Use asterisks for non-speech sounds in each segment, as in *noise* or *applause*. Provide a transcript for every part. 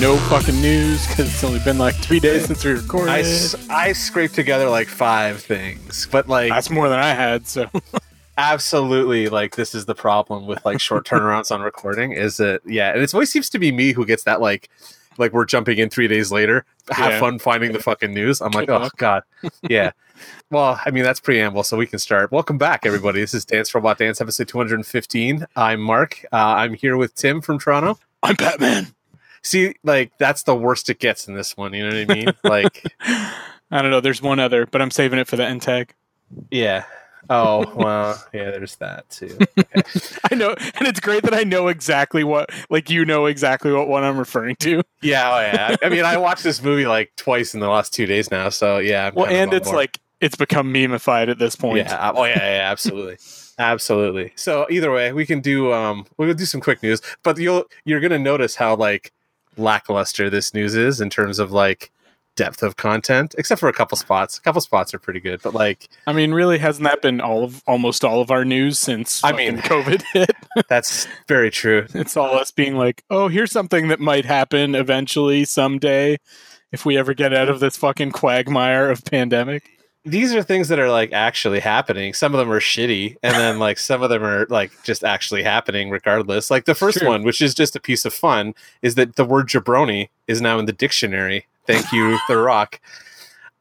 no fucking news because it's only been like three days since we recorded. I scraped together like five things, but like That's more than I had. So *laughs* absolutely like this is the problem with like short turnarounds on recording is that yeah, and it always seems to be me who gets that like like we're jumping in three days later. Have Yeah. fun finding the fucking news. I'm like, Good oh luck. god, *laughs* yeah. Well, I mean that's preamble, so we can start. Welcome back, everybody. This is Dance Robot Dance, episode 215. I'm Mark. Uh, I'm here with Tim from Toronto. I'm Batman. See, like that's the worst it gets in this one. You know what I mean? Like, *laughs* I don't know. There's one other, but I'm saving it for the end tag. yeah. Oh well, yeah. There's that too. *laughs* I know, and it's great that I know exactly what, like you know exactly what one I'm referring to. Yeah, oh yeah. I mean, I watched this movie like twice in the last two days now, so yeah. I'm Well, and it's board. like it's become memeified at this point. yeah, oh yeah, yeah, absolutely, absolutely. So either way, we can do um, we'll do some quick news, but you'll you're gonna notice how like lackluster this news is in terms of like depth of content, except for a couple spots. A couple spots are pretty good, but like I mean, really, hasn't that been all of almost all of our news since I mean COVID *laughs* hit? that's very true. It's all us being like, oh, here's something that might happen eventually someday if we ever get out of this fucking quagmire of pandemic. These are things that are like actually happening. Some of them are shitty, and then like some of them are like just actually happening regardless. Like the first one, which is just a piece of fun, is that the word jabroni is now in the dictionary. Thank you, *laughs* The Rock.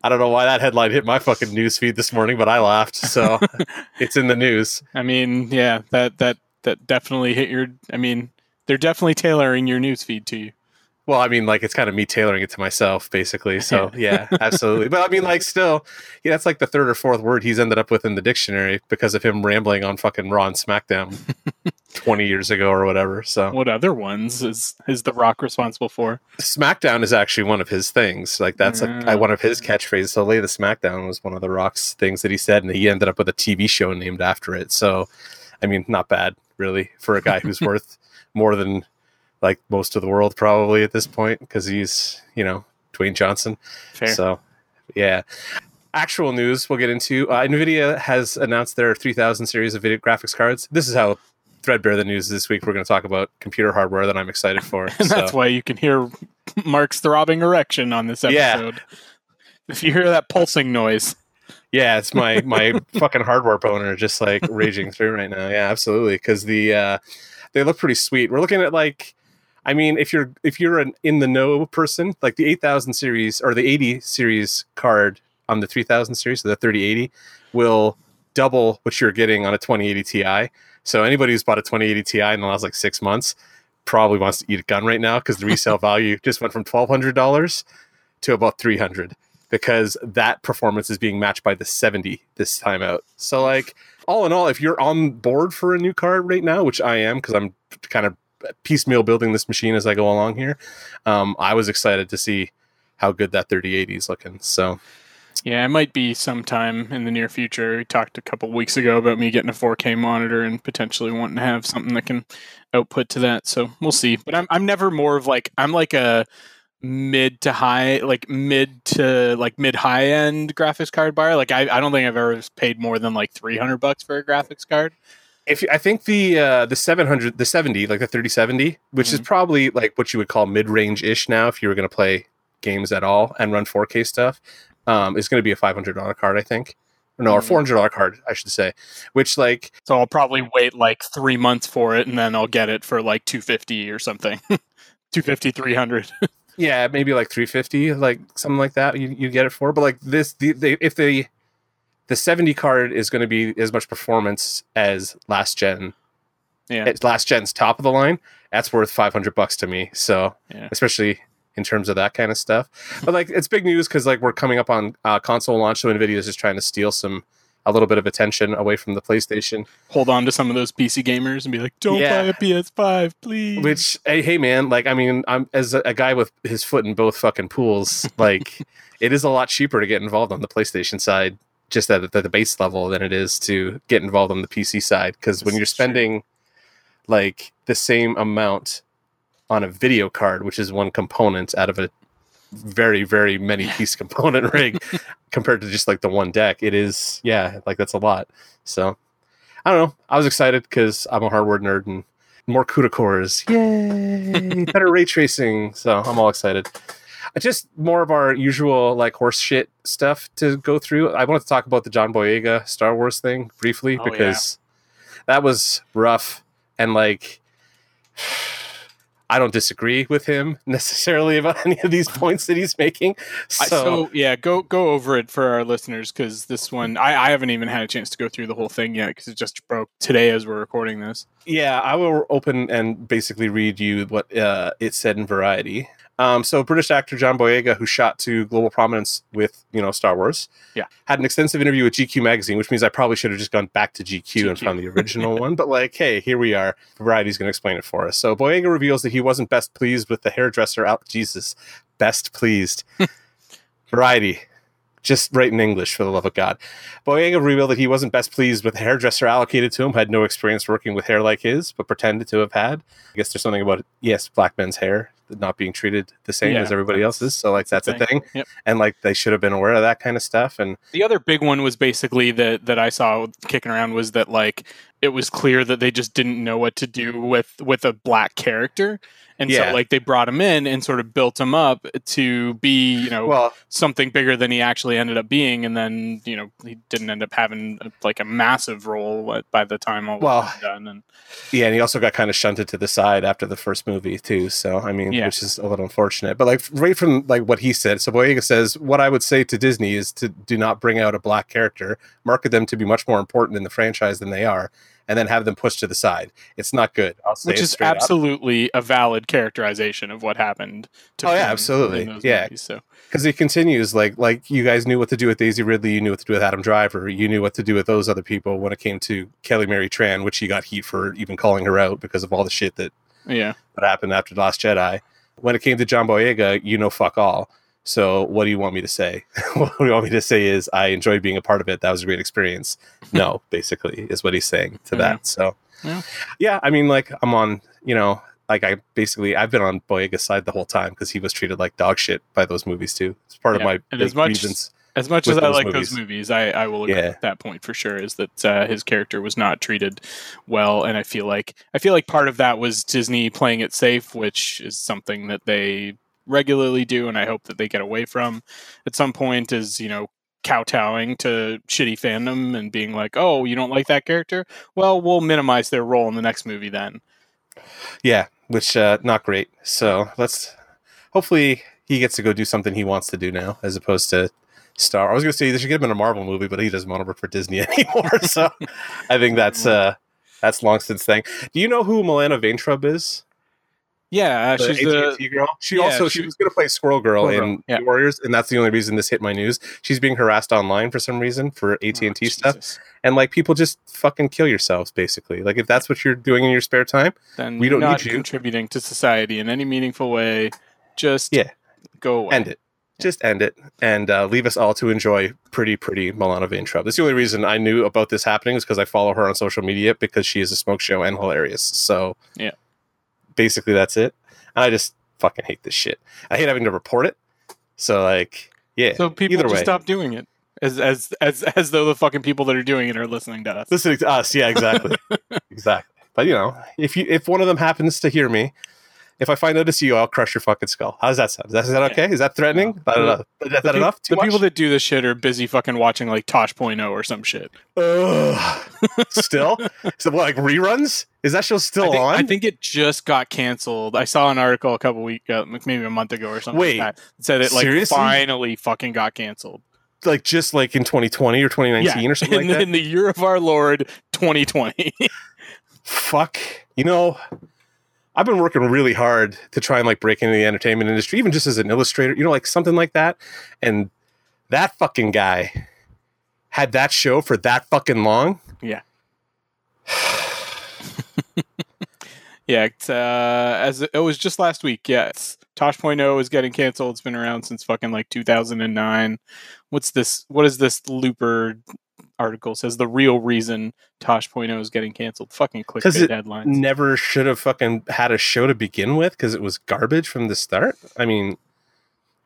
I don't know why that headline hit my fucking news feed this morning, but I laughed. So *laughs* it's in the news. I mean, yeah, that that that definitely hit your. I mean, they're definitely tailoring your news feed to you. Well, I mean, like it's kind of me tailoring it to myself, basically. So *laughs* yeah, absolutely. But I mean, like, still, yeah, that's like the third or fourth word he's ended up with in the dictionary because of him rambling on fucking Raw and SmackDown *laughs* twenty years ago or whatever. So What other ones is is the Rock responsible for? SmackDown is actually one of his things. Like that's Mm. like one of his catchphrases. So lay the SmackDown was one of the Rock's things that he said, and he ended up with a TV show named after it. So, I mean, not bad really for a guy who's *laughs* worth more than like most of the world probably at this point because he's you know Dwayne Johnson. Fair. So, yeah. Actual news we'll get into. Uh, Nvidia has announced their 3000 series of video graphics cards. This is how threadbare the news is this week. We're going to talk about computer hardware that I'm excited for. *laughs* and So- that's why you can hear Mark's throbbing erection on this Yeah. episode. If you hear that pulsing noise, Yeah, it's my *laughs* my fucking hardware boner just like raging through right now. Yeah, absolutely. Because the uh, they look pretty sweet. We're looking at like, I mean, if you're if you're an in the know person, like the eight thousand series or the eighty series card on the three thousand series, so the thirty eighty will double what you're getting on a twenty eighty Ti. So anybody who's bought a twenty eighty Ti in the last like six months probably wants to eat a gun right now because the resale *laughs* *laughs* value just went from twelve hundred dollars to about three hundred because that performance is being matched by the 70 this time out. So like all in all, if you're on board for a new card right now, which I am because I'm kind of piecemeal building this machine as I go along here, um, I was excited to see how good that 3080 is looking. So yeah, it might be sometime in the near future. We talked a couple weeks ago about me getting a 4K monitor and potentially wanting to have something that can output to that. So we'll see. But I'm I'm never more of like I'm like a mid to high like mid to like mid high end graphics card buyer like I, I don't think i've ever paid more than like 300 bucks for a graphics card if I think the uh, the 700 the 70 like the 3070, which is Mhm. probably like what you would call mid range ish now if you were going to play games at all and run 4K stuff, um, is going to be a $500 card I think. Or no, or Mhm. $400 card I should say, which like so i'll probably wait like three months for it and then i'll get it for like 250 or something *laughs* 250 300 *laughs* yeah maybe like 350 like something like that you, you get it for but like this the, the if the the 70 card is going to be as much performance as last gen Yeah. it's last gen's top of the line that's worth 500 bucks to me so Yeah. especially in terms of that kind of stuff but like it's big news because like we're coming up on uh, console launch so nvidia is just trying to steal some a little bit of attention away from the playstation hold on to some of those pc gamers and be like don't Yeah. buy a ps5 please Which, hey, hey, man, like, I mean, I'm as a, a guy with his foot in both fucking pools, like, *laughs* it is a lot cheaper to get involved on the PlayStation side, just at, the- at the base level, than it is to get involved on the PC side. Because when you're spending like the same amount on a video card, which is one component out of a very, very many *laughs* piece component rig, *laughs* compared to just like the one deck, it is, yeah, like that's a lot. So, I don't know. I was excited because I'm a hardware nerd and more CUDA cores. Yay! *laughs* Better ray tracing. So I'm all excited. Just more of our usual like horse shit stuff to go through. I wanted to talk about the John Boyega Star Wars thing briefly Oh, yeah. because that was rough and like *sighs* I don't disagree with him *laughs* necessarily about any of these points that he's making. So, so yeah, go go over it for our listeners because this one I, I haven't even had a chance to go through the whole thing yet because it just broke today as we're recording this. Yeah, I will open and basically read you what uh, it said in Variety. Um, so, British actor John Boyega, who shot to global prominence with you know Star Wars, Yeah. had an extensive interview with GQ magazine, which means I probably should have just gone back to GQ, and found the original *laughs* one. But like, hey, here we are. Variety's going to explain it for us. So, Boyega reveals that he wasn't best pleased with the hairdresser out. Jesus, best pleased. *laughs* Variety. Just write in English for the love of God. Boyega revealed that he wasn't best pleased with the hairdresser allocated to him, had no experience working with hair like his, but pretended to have had. I guess there's something about, yes, black men's hair not being treated the same Yeah, as everybody else's. So, like, that's a thing. Yep. And, like, they should have been aware of that kind of stuff. And, The other big one was basically that that I saw kicking around was that like it was clear that they just didn't know what to do with with a black character, and Yeah. so like they brought him in and sort of built him up to be you know well, something bigger than he actually ended up being, and then you know he didn't end up having like a massive role by the time all Well, was done. And yeah, and he also got kind of shunted to the side after the first movie, too. So, I mean, Yeah. which is a little unfortunate. But, like, right from, like, what he said, so Boyega says, what I would say to Disney is to do not bring out a black character, market them to be much more important in the franchise than they are, and then have them pushed to the side. It's not good. I'll say which is straight up. absolutely a valid characterization of what happened. To Oh, yeah, absolutely. Yeah. movies, so because it continues like like you guys knew what to do with Daisy Ridley, you knew what to do with Adam Driver, you knew what to do with those other people when it came to Kelly Marie Tran, which you got heat for even calling her out because of all the shit that yeah, that happened after the Last Jedi. When it came to John Boyega, you know fuck all. So what do you want me to say? *laughs* what do you want me to say is I enjoyed being a part of it. That was a great experience. No, *laughs* basically, is what he's saying to Yeah. that. So Yeah. yeah, I mean, like I'm on, you know, like I basically I've been on Boyega's side the whole time because he was treated like dog shit by those movies too. It's part of my And as much- as much as I like movies. those movies, I, I will agree Yeah. with that point for sure. Is that uh, his character was not treated well, and I feel like I feel like part of that was Disney playing it safe, which is something that they regularly do, and I hope that they get away from at some point. Is you know kowtowing to shitty fandom and being like, "Oh, you don't like that character? Well, we'll minimize their role in the next movie then." Yeah, which uh, not great. So let's hopefully he gets to go do something he wants to do now, as opposed to Star. I was going to say they should get him in a Marvel movie, but he doesn't want to work for Disney *laughs* anymore. so I think that's uh, that's long since thing. Do you know who Milana Vaintrub is? Yeah, The she's the AT&T girl. She yeah, also she- she was going to play Squirrel Girl Squirrel in yeah. Warriors, and that's the only reason this hit my news. She's being harassed online for some reason for AT and T Oh, stuff, Jesus. and like people just fucking kill yourselves basically. Like if that's what you're doing in your spare time, Then We don't need you. contributing to society in any meaningful way. Just Yeah. go away. end it. Just end it and uh, leave us all to enjoy pretty, pretty Milana Vaintrub. That's the only reason I knew about this happening is because I follow her on social media because she is a smoke show and hilarious. So Yeah. Basically that's it. And I just fucking hate this shit. I hate having to report it. So like, yeah. So people either just way. stop doing it. As as as as though the fucking people that are doing it are listening to us. listening to us. Yeah, exactly, *laughs* exactly. But you know, if you if one of them happens to hear me, if I find out it's you, I'll crush your fucking skull. How does that sound? Is that, is that okay? Is that threatening? I don't know. Is that The enough? Too the people that do this shit are busy fucking watching like Tosh.0 or some shit. Ugh. *laughs* still? So what, like reruns? Is that show still I think, on? I think it just got canceled. I saw an article a couple weeks, uh, maybe a month ago or something. Wait, like said it like seriously? finally fucking got canceled. like just like in 2020 or 2019 or something *laughs* in, like that. in the year of our Lord 2020. Fuck. You know, I've been working really hard to try and like break into the entertainment industry, even just as an illustrator, you know, like something like that. And that fucking guy had that show for that fucking long. Yeah. *sighs* yeah, it's, uh, as it, was just last week. Yeah, it's, Tosh.0 is getting canceled. It's been around since fucking like 2009. What's this? What is this Looper article says? The real reason Tosh.0 is getting canceled. Fucking clickbait it headlines. Never should have fucking had a show to begin with because it was garbage from the start. I mean,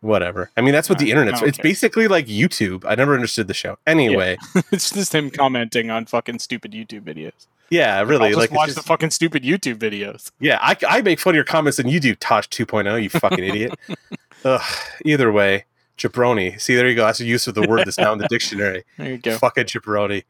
whatever. I mean, that's what I- the internet's. It's care. basically like YouTube. I never understood the show. Anyway, *laughs* it's just him commenting on fucking stupid YouTube videos. Yeah, really. I'll just like watch just- the fucking stupid YouTube videos. Yeah, I, I make fun of your comments than you do, Tosh 2.0, you fucking idiot. *laughs* Ugh, either way, jabroni. See, there you go. That's the use of the word that's now in the *laughs* dictionary. There you go. Fucking jabroni.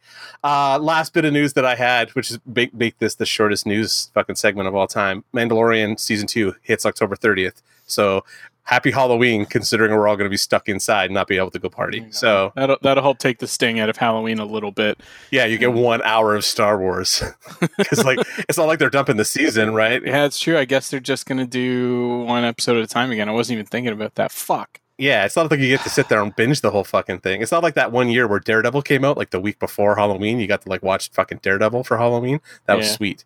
Uh, last bit of news that I had, which is make, make this the shortest news fucking segment of all time. Mandalorian season two hits October 30th. So happy Halloween, considering we're all going to be stuck inside and not be able to go party. So That'll that'll help take the sting out of Halloween a little bit. yeah, you get one hour of Star Wars. *laughs* Because like *laughs* it's not like they're dumping the season, right? Yeah, it's true. I guess they're just gonna do one episode at a time again. I wasn't even thinking about that. Fuck. Yeah, it's not like you get to sit there and binge the whole fucking thing. It's not like that one year where Daredevil came out, like the week before Halloween. You got to like watch fucking Daredevil for Halloween. That was Yeah. sweet.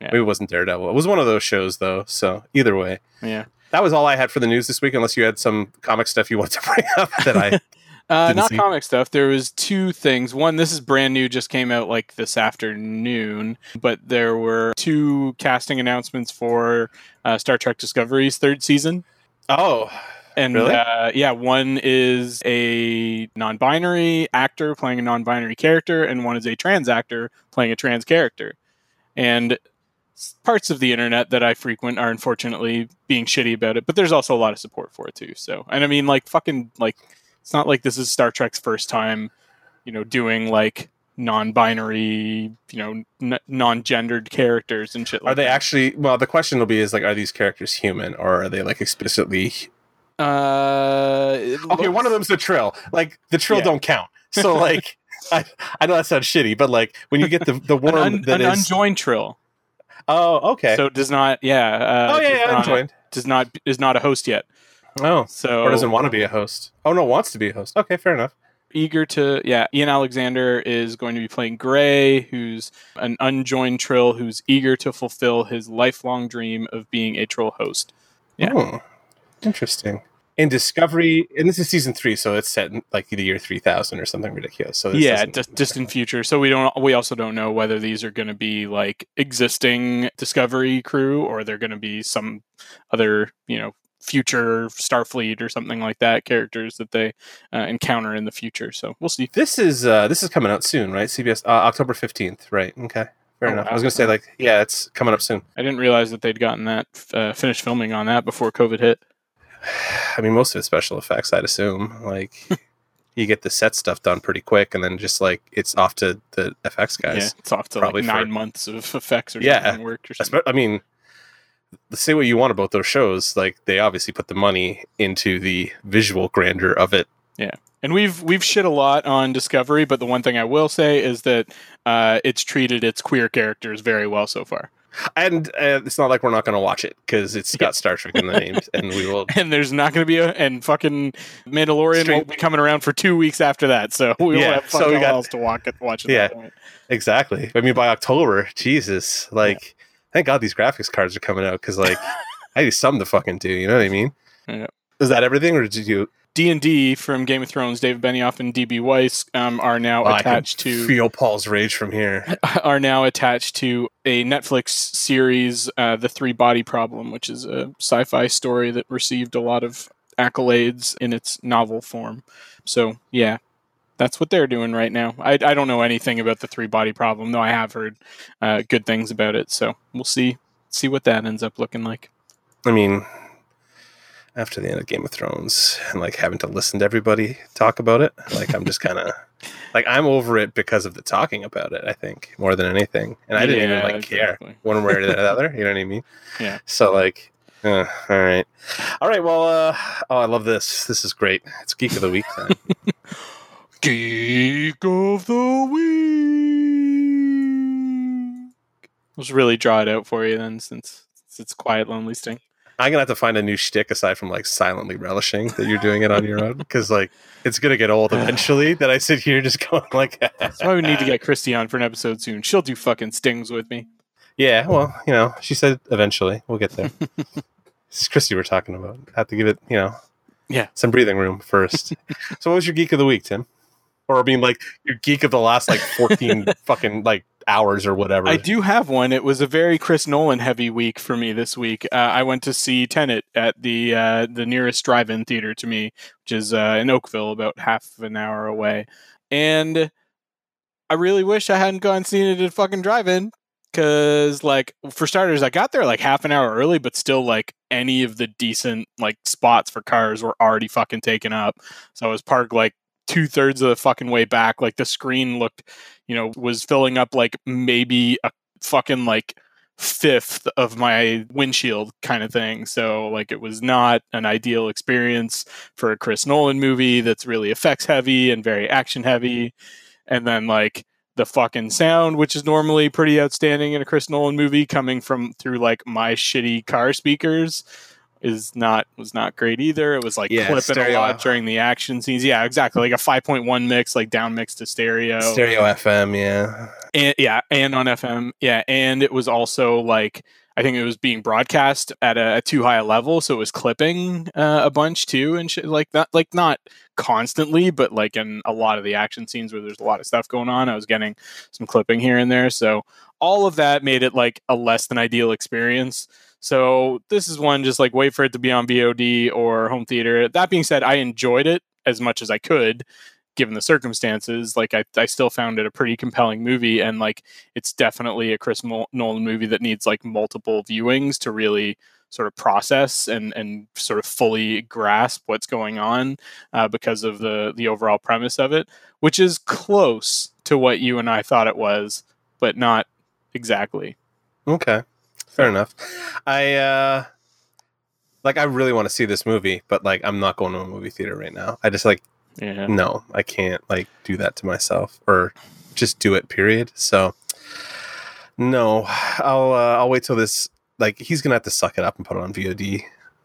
Yeah. Maybe it wasn't Daredevil. It was one of those shows though. So either way, Yeah. that was all I had for the news this week. Unless you had some comic stuff you want to bring up *laughs* that I. *laughs* Uh, not see. comic stuff. There was two things. One, this is brand new, just came out like this afternoon. But there were two casting announcements for uh, Star Trek Discovery's third season. oh, And Really? uh, yeah, one is a non-binary actor playing a non-binary character, and one is a trans actor playing a trans character. And parts of the internet that I frequent are unfortunately being shitty about it, but there's also a lot of support for it too. So, and I mean, like fucking like, it's not like this is Star Trek's first time, you know, doing like non-binary, you know, n- non-gendered characters and shit. Like are they that. actually? Well, the question will be: is like, are these characters human or are they like explicitly? Uh, Okay, one of looks- them's the Trill. Like the Trill Yeah. don't count. So *laughs* like. I, I know that sounds shitty, but like when you get the the an, worm un- that an is unjoined trill. oh okay So does not, yeah. Uh, oh yeah does yeah not, joined Does not is not a host yet. oh So or doesn't want to be a host. Oh no, wants to be a host. Okay, fair enough. eager to yeah. Ian Alexander is going to be playing Gray, who's an unjoined trill who's eager to fulfill his lifelong dream of being a trill host. Yeah. Oh, interesting. In Discovery, and this is season three, so it's set in like the year three thousand or something ridiculous. So this yeah, just just future. So we don't we also don't know whether these are going to be like existing Discovery crew or they're going to be some other you know future Starfleet or something like that characters that they uh, encounter in the future. So we'll see. this is uh, this is coming out soon, right? CBS uh, October fifteenth, right? Okay, fair Oh, enough. I was gonna say like yeah, it's coming up soon. I didn't realize that they'd gotten that uh, finished filming on that before COVID hit. *sighs* I mean, most of it's special effects, I'd assume. Like *laughs* you get the set stuff done pretty quick, and then just like it's off to the FX guys. yeah, it's off to probably like for- nine months of *laughs* effects or Yeah. something work or something. I mean, the say what you want about those shows, like they obviously put the money into the visual grandeur of it. Yeah, and we've we've shit a lot on Discovery, but the one thing I will say is that uh, it's treated its queer characters very well so far. And uh, it's not like we're not going to watch it because it's got Star Trek in the name, *laughs* and we will. And there's not going to be a and fucking Mandalorian Stream- won't be coming around for two weeks after that, so we will Yeah, have so fucking we got- else to watch it. Watch at Yeah. that point. Exactly. I mean, by October, Jesus, like, thank God these graphics cards are coming out because, like, I need something to fucking do. You know what I mean? Yeah. Is that everything, or did you? D and D from Game of Thrones, David Benioff and DB Weiss um, are now attached to feel Paul's rage from here. *laughs* are now attached to a Netflix series, uh, The Three Body Problem, which is a sci-fi story that received a lot of accolades in its novel form. So yeah, that's what they're doing right now. I, I don't know anything about the Three Body Problem, though I have heard uh, good things about it. So we'll see see what that ends up looking like. I mean, after the end of Game of Thrones and like having to listen to everybody talk about it, like I'm just kind of *laughs* like I'm over it because of the talking about it. I think more than anything, and I didn't even Yeah, like care one way or the *laughs* other. You know what I mean? Yeah. So like, uh, all right, all right. Well, uh, oh, I love this. This is great. It's geek of the week. Time. *laughs* Geek of the week. Let's really draw it out for you then, since, since it's quiet, lonely sting. I'm gonna have to find a new shtick aside from like silently relishing that you're doing it on your own because like it's gonna get old eventually. that I sit here just *laughs* going like, That's why we need to get Christy on for an episode soon. She'll do fucking stings with me. Yeah, well, you know, she said eventually we'll get there. *laughs* this is Christy we're talking about. Have to give it, you know, Yeah. some breathing room first. *laughs* so, what was your geek of the week, Tim? Or I mean, like your geek of the last like fourteen fucking like hours or whatever. I do have one. It was a very Chris Nolan heavy week for me this week. Uh, I went to see Tenet at the uh, the nearest drive-in theater to me, which is uh, in Oakville, about half an hour away. And I really wish I hadn't gone and seen it at fucking drive-in Cause like for starters, I got there like half an hour early, but still like any of the decent like spots for cars were already fucking taken up. So I was parked like two thirds of the fucking way back. Like the screen looked, you know, was filling up like maybe a fucking like fifth of my windshield kind of thing. So like it was not an ideal experience for a Chris Nolan movie that's really effects heavy and very action heavy. And then like the fucking sound, which is normally pretty outstanding in a Chris Nolan movie, coming from through like my shitty car speakers is not was not great either. It was like Yeah, clipping stereo. a lot during the action scenes. Yeah, exactly. Like a 5.1 mix, like down mix to stereo. Stereo FM, yeah. And yeah, and on FM. Yeah, and it was also like I think it was being broadcast at a, a too high a level, so it was clipping uh, a bunch too, and shit like that. Like not constantly, but like in a lot of the action scenes where there's a lot of stuff going on, I was getting some clipping here and there. So all of that made it like a less than ideal experience. So this is one just like wait for it to be on VOD or home theater. That being said, I enjoyed it as much as I could given the circumstances. Like I, I still found it a pretty compelling movie and like it's definitely a Chris Nolan movie that needs like multiple viewings to really sort of process and and sort of fully grasp what's going on uh, because of the the overall premise of it, which is close to what you and I thought it was, but not exactly. Okay. Fair enough. I uh like I really want to see this movie, but like I'm not going to a movie theater right now. I just like Yeah. no, I can't like do that to myself or just do it period. So no, I'll uh, I'll wait till this like he's going to have to suck it up and put it on VOD.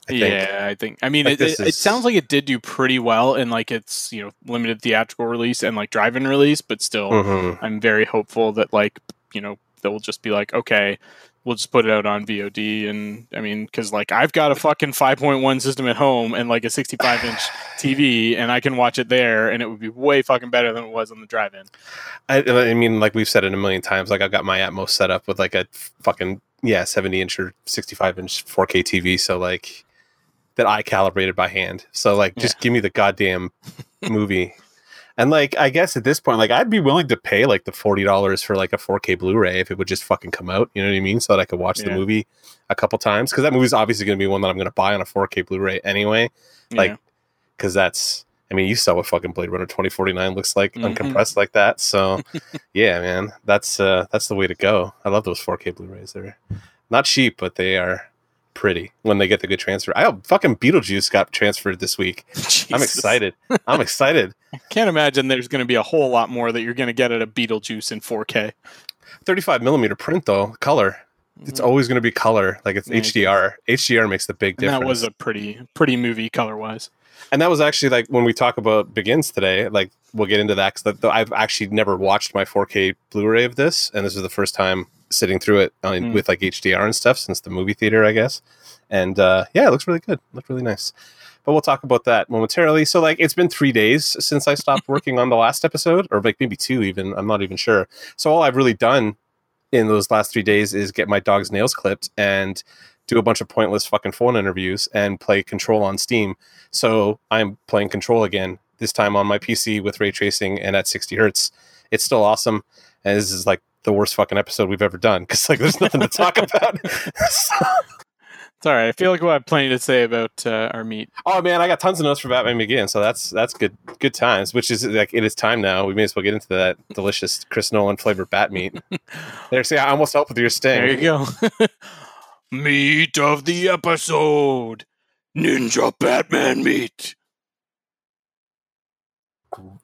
I think. yeah, I think. I mean, Like, it, it, it is- sounds like it did do pretty well in like its you know limited theatrical release and like drive-in release, but still, Mhm. I'm very hopeful that like you know they'll just be like, okay, we'll just put it out on VOD, and I mean, because like I've got a fucking 5.1 system at home and like a 65 inch *laughs* TV, and I can watch it there, and it would be way fucking better than it was on the drive-in. I, I mean, like we've said it a million times. Like I've got my Atmos set up with like a fucking yeah, seventy inch or sixty five inch four K TV. So like that I calibrated by hand. So like, just give me the goddamn movie. *laughs* And like, I guess at this point, like I'd be willing to pay like the forty dollars for like a four K Blu Ray if it would just fucking come out. You know what I mean? So that I could watch the movie a couple times because that movie's obviously going to be one that I'm going to buy on a four K Blu Ray anyway. Like, Yeah. because that's I mean, you saw what fucking Blade Runner twenty forty nine looks like Mhm. uncompressed like that. So *laughs* yeah, man, that's uh that's the way to go. I love those four K Blu Rays. They're not cheap, but they are pretty when they get the good transfer. I hope fucking Beetlejuice got transferred this week. *laughs* *laughs* I'm excited. I'm excited. I can't imagine there's going to be a whole lot more that you're going to get at a Beetlejuice in 4K. Thirty five millimeter print though, color. It's mm-hmm. always going to be color. Like it's Yeah, HDR. HDR makes the big and difference. that was a pretty pretty movie color wise. and that was actually like when we talk about begins today like we'll get into that because i've actually never watched my 4k blu-ray of this and this is the first time sitting through it on, Mm. with like hdr and stuff since the movie theater i guess. And uh, yeah it looks really good. Looked really nice. But we'll talk about that momentarily. So like it's been three days since i stopped *laughs* working on the last episode or like maybe two even. I'm not even sure. So all i've really done in those last three days is get my dog's nails clipped and do a bunch of pointless fucking phone interviews and play control on steam. So I'm playing Control again, this time on my PC with ray tracing and at 60 hertz. It's still awesome. And this is like the worst fucking episode we've ever done because like there's nothing to talk *laughs* about. So- It's all right. I feel like we'll have plenty to say about uh, our meat. oh man, I got tons of notes for Batman Begins, so that's that's good good times. Which is like it is time now. We may as well get into that delicious Chris Nolan flavored bat meat. *laughs* there, see, I almost helped with your sting. There you go. *laughs* meat of the episode Ninja Batman meat.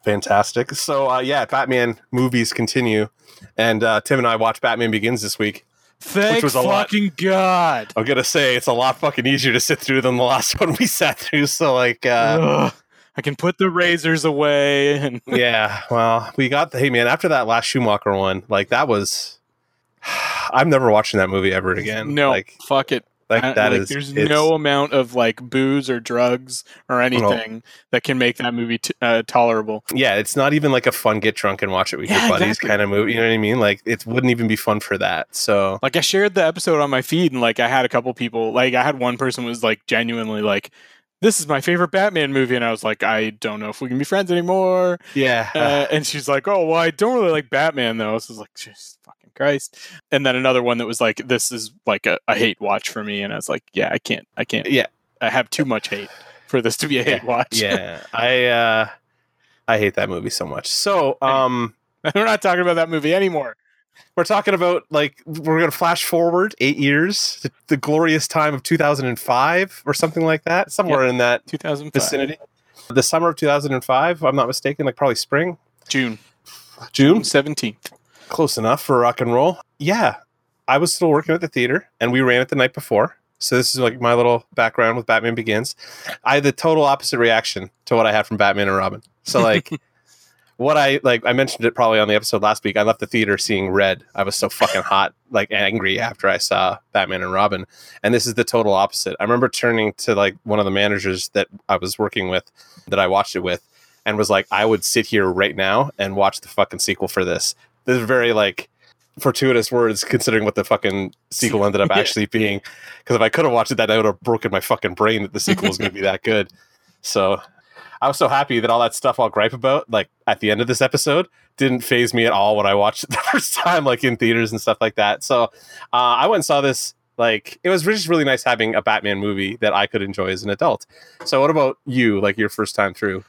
Fantastic. So uh, yeah, Batman movies continue, and uh, Tim and I watched Batman Begins this week. Thank was a lot. fucking God. I'm gonna say it's a lot fucking easier to sit through than the last *laughs* one we sat through. So like, uh. I can put the razors away and *laughs* yeah, well, we got the hey man. After that last Schumacher one, like that was, *sighs* I'm never watching that movie ever again. no, like fuck it. Like that like, is- there's no amount of like booze or drugs or anything that can make that movie t- uh, tolerable. yeah, it's not even like a fun get drunk and watch it with Yeah, your buddies exactly. kind of movie. You know what I mean? Like it wouldn't even be fun for that. So Like I shared the episode on my feed and like I had a couple people like I had one person was like genuinely like this is my favorite Batman movie and I was like I don't know if we can be friends anymore. yeah, Uh, and she's like, "Oh, well, I don't really like Batman though." So I was like, "Just fucking Christ. And then another one that was like, this is like a, a hate watch for me. And I was like, yeah, I can't, I can't. Yeah. I have too much hate for this to be a hate watch. yeah, I uh, I hate that movie so much. So *laughs* um, we're not talking about that movie anymore. We're talking about like we're gonna flash forward eight years, to the glorious time of 2005 or something like that, somewhere in that 2005. vicinity. The summer of 2005, I'm not mistaken, like probably spring, June. June, 17th. Close enough for rock and roll. Yeah, I was still working at the theater, and we ran it the night before. So this is like my little background with Batman Begins. I had the total opposite reaction to what I had from Batman and Robin. So like. *laughs* what I like, I mentioned it probably on the episode last week. I left the theater seeing red. I was so fucking hot, like angry after I saw Batman and Robin. And this is the total opposite. I remember turning to like one of the managers that I was working with, that I watched it with, and was like, I would sit here right now and watch the fucking sequel for this. This is very like fortuitous words considering what the fucking sequel ended up *laughs* actually being. Because if I could have watched it, that I would have broken my fucking brain that the sequel was going to be that good. So I was so happy that all that stuff I'll gripe about, like at the end of this episode, didn't phase me at all when I watched it *laughs* the first time, like in theaters and stuff like that. So uh, I went and saw this. Like it was just really nice having a Batman movie that I could enjoy as an adult. So what about you? Like your first time through?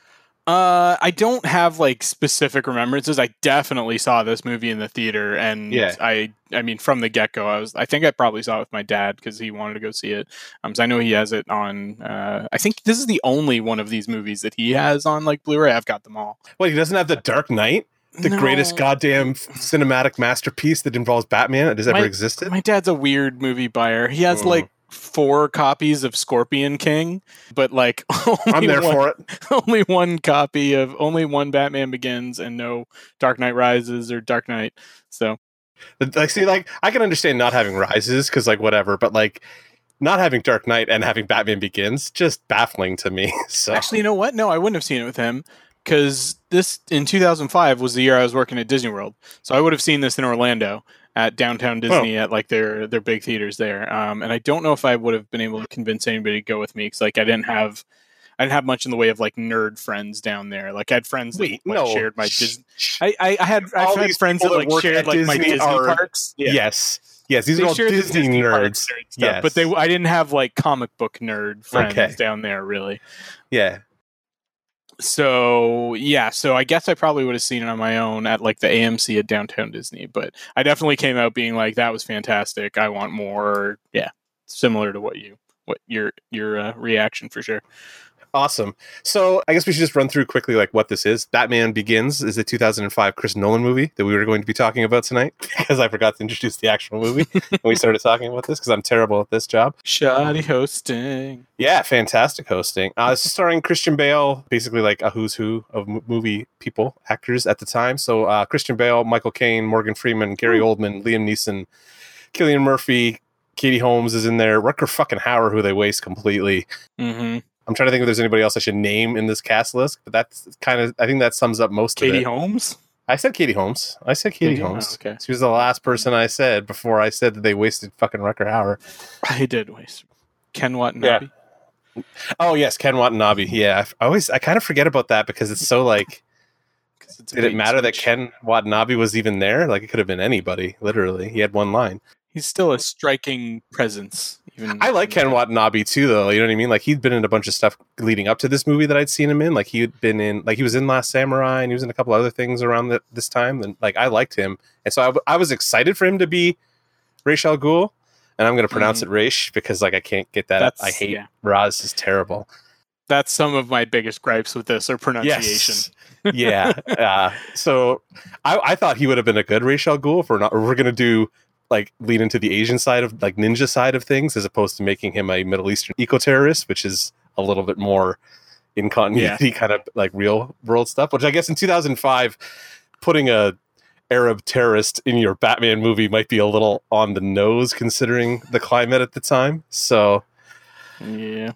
Uh, I don't have like specific remembrances. I definitely saw this movie in the theater, and Yeah. I, I mean, from the get go, I was. I think I probably saw it with my dad because he wanted to go see it. Um, 'cause I know he has it on. Uh, I think this is the only one of these movies that he has on like Blu-ray. I've got them all. What he doesn't have the Dark Knight, the No. greatest goddamn cinematic masterpiece that involves Batman that has ever existed. My dad's a weird movie buyer. He has like four copies of Scorpion King, but like *laughs* only I'm there one, for it. *laughs* only one copy of only one Batman Begins and no Dark Knight Rises or Dark Knight. So Like, see, like I can understand not having rises because, like, whatever, but like not having Dark Knight and having Batman Begins just baffling to me. *laughs* So actually, you know what? No, I wouldn't have seen it with him because this in 2005 was the year I was working at Disney World, so I would have seen this in Orlando at downtown Disney at like their their big theaters there. Um, and I don't know if I would have been able to convince anybody to go with me because like I didn't have. I didn't have much in the way of like nerd friends down there. Like I had friends that like, no, shared my Disney. I, I, I had I had friends that like shared like my Disney Disney are- parks. Yeah. yes, yes, these are all the Disney, nerds. stuff, Yes, but they I didn't have like comic book nerd friends Okay. down there really. yeah, So yeah, so I guess I probably would have seen it on my own at like the AMC at downtown Disney, but I definitely came out being like that was fantastic. I want more. Yeah, similar to what you what your your uh, reaction for sure. Awesome. So I guess we should just run through quickly like what this is. Batman Begins is the 2005 Chris Nolan movie that we were going to be talking about tonight *laughs* because I forgot to introduce the actual movie *laughs* when we started talking about this because I'm terrible at this job. Shoddy hosting. Yeah, fantastic hosting. Uh, this is starring Christian Bale, basically like a who's who of m- movie people, actors at the time. So uh, Christian Bale, Michael Caine, Morgan Freeman, Gary Oldman, Liam Neeson, Cillian Murphy, Katie Holmes is in there. Rutger fucking Hauer, who they waste completely. Mm-hmm. I'm trying to think if there's anybody else I should name in this cast list, but that's kind of I think that sums up most of Katie it. Holmes. I said Katie Holmes. I said Katie Katie- oh, Holmes. okay. She was the last person I said before I said that they wasted fucking Rutger Hauer. I did waste. Ken Watanabe. Oh yes, Ken Watanabe. Yeah, I always I kind of forget about that because it's so like. it's Did it bait matter that switch. Ken Watanabe was even there? Like it could have been anybody. Literally, he had one line. He's still a striking presence. Even I like Ken Watanabe too, though. You know what I mean? Like he'd been in a bunch of stuff leading up to this movie that I'd seen him in. Like he'd been in, like he was in Last Samurai, and he was in a couple other things around that this time. And like I liked him, and so I, w- I was excited for him to be Ra's al Ghul. And I'm going to pronounce it Raish because like I can't get that. That's I hate yeah. Raz is terrible. That's some of my biggest gripes with this, or pronunciation. Yes. yeah. Uh, so I, I thought he would have been a good Ra's al Ghul not. We're gonna do like lean into the Asian side of like ninja side of things, as opposed to making him a Middle Eastern eco terrorist, which is a little bit more in continuity *laughs* kind of like real world stuff. Which I guess in 2005, putting a Arab terrorist in your Batman movie might be a little on the nose considering the climate at the time. So Yeah.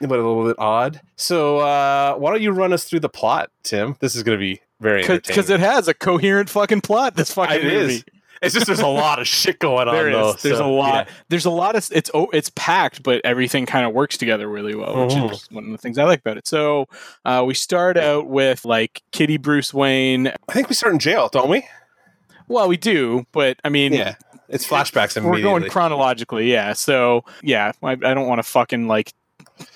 but a little bit odd. So uh, why don't you run us through the plot, Tim? This is going to be very Because it has a coherent fucking plot. This fucking It movie. is. It's just there's a lot of shit going on There is. though. There's so, a lot. yeah. There's a lot of. It's oh, it's packed, but everything kind of works together really well, which Mhm. is one of the things I like about it. So uh, we start out with like Kitty Bruce Wayne. I think we start in jail, don't we? Well, we do, but I mean, Yeah, it's flashbacks we're going chronologically, yeah. So yeah, I, I don't want to fucking like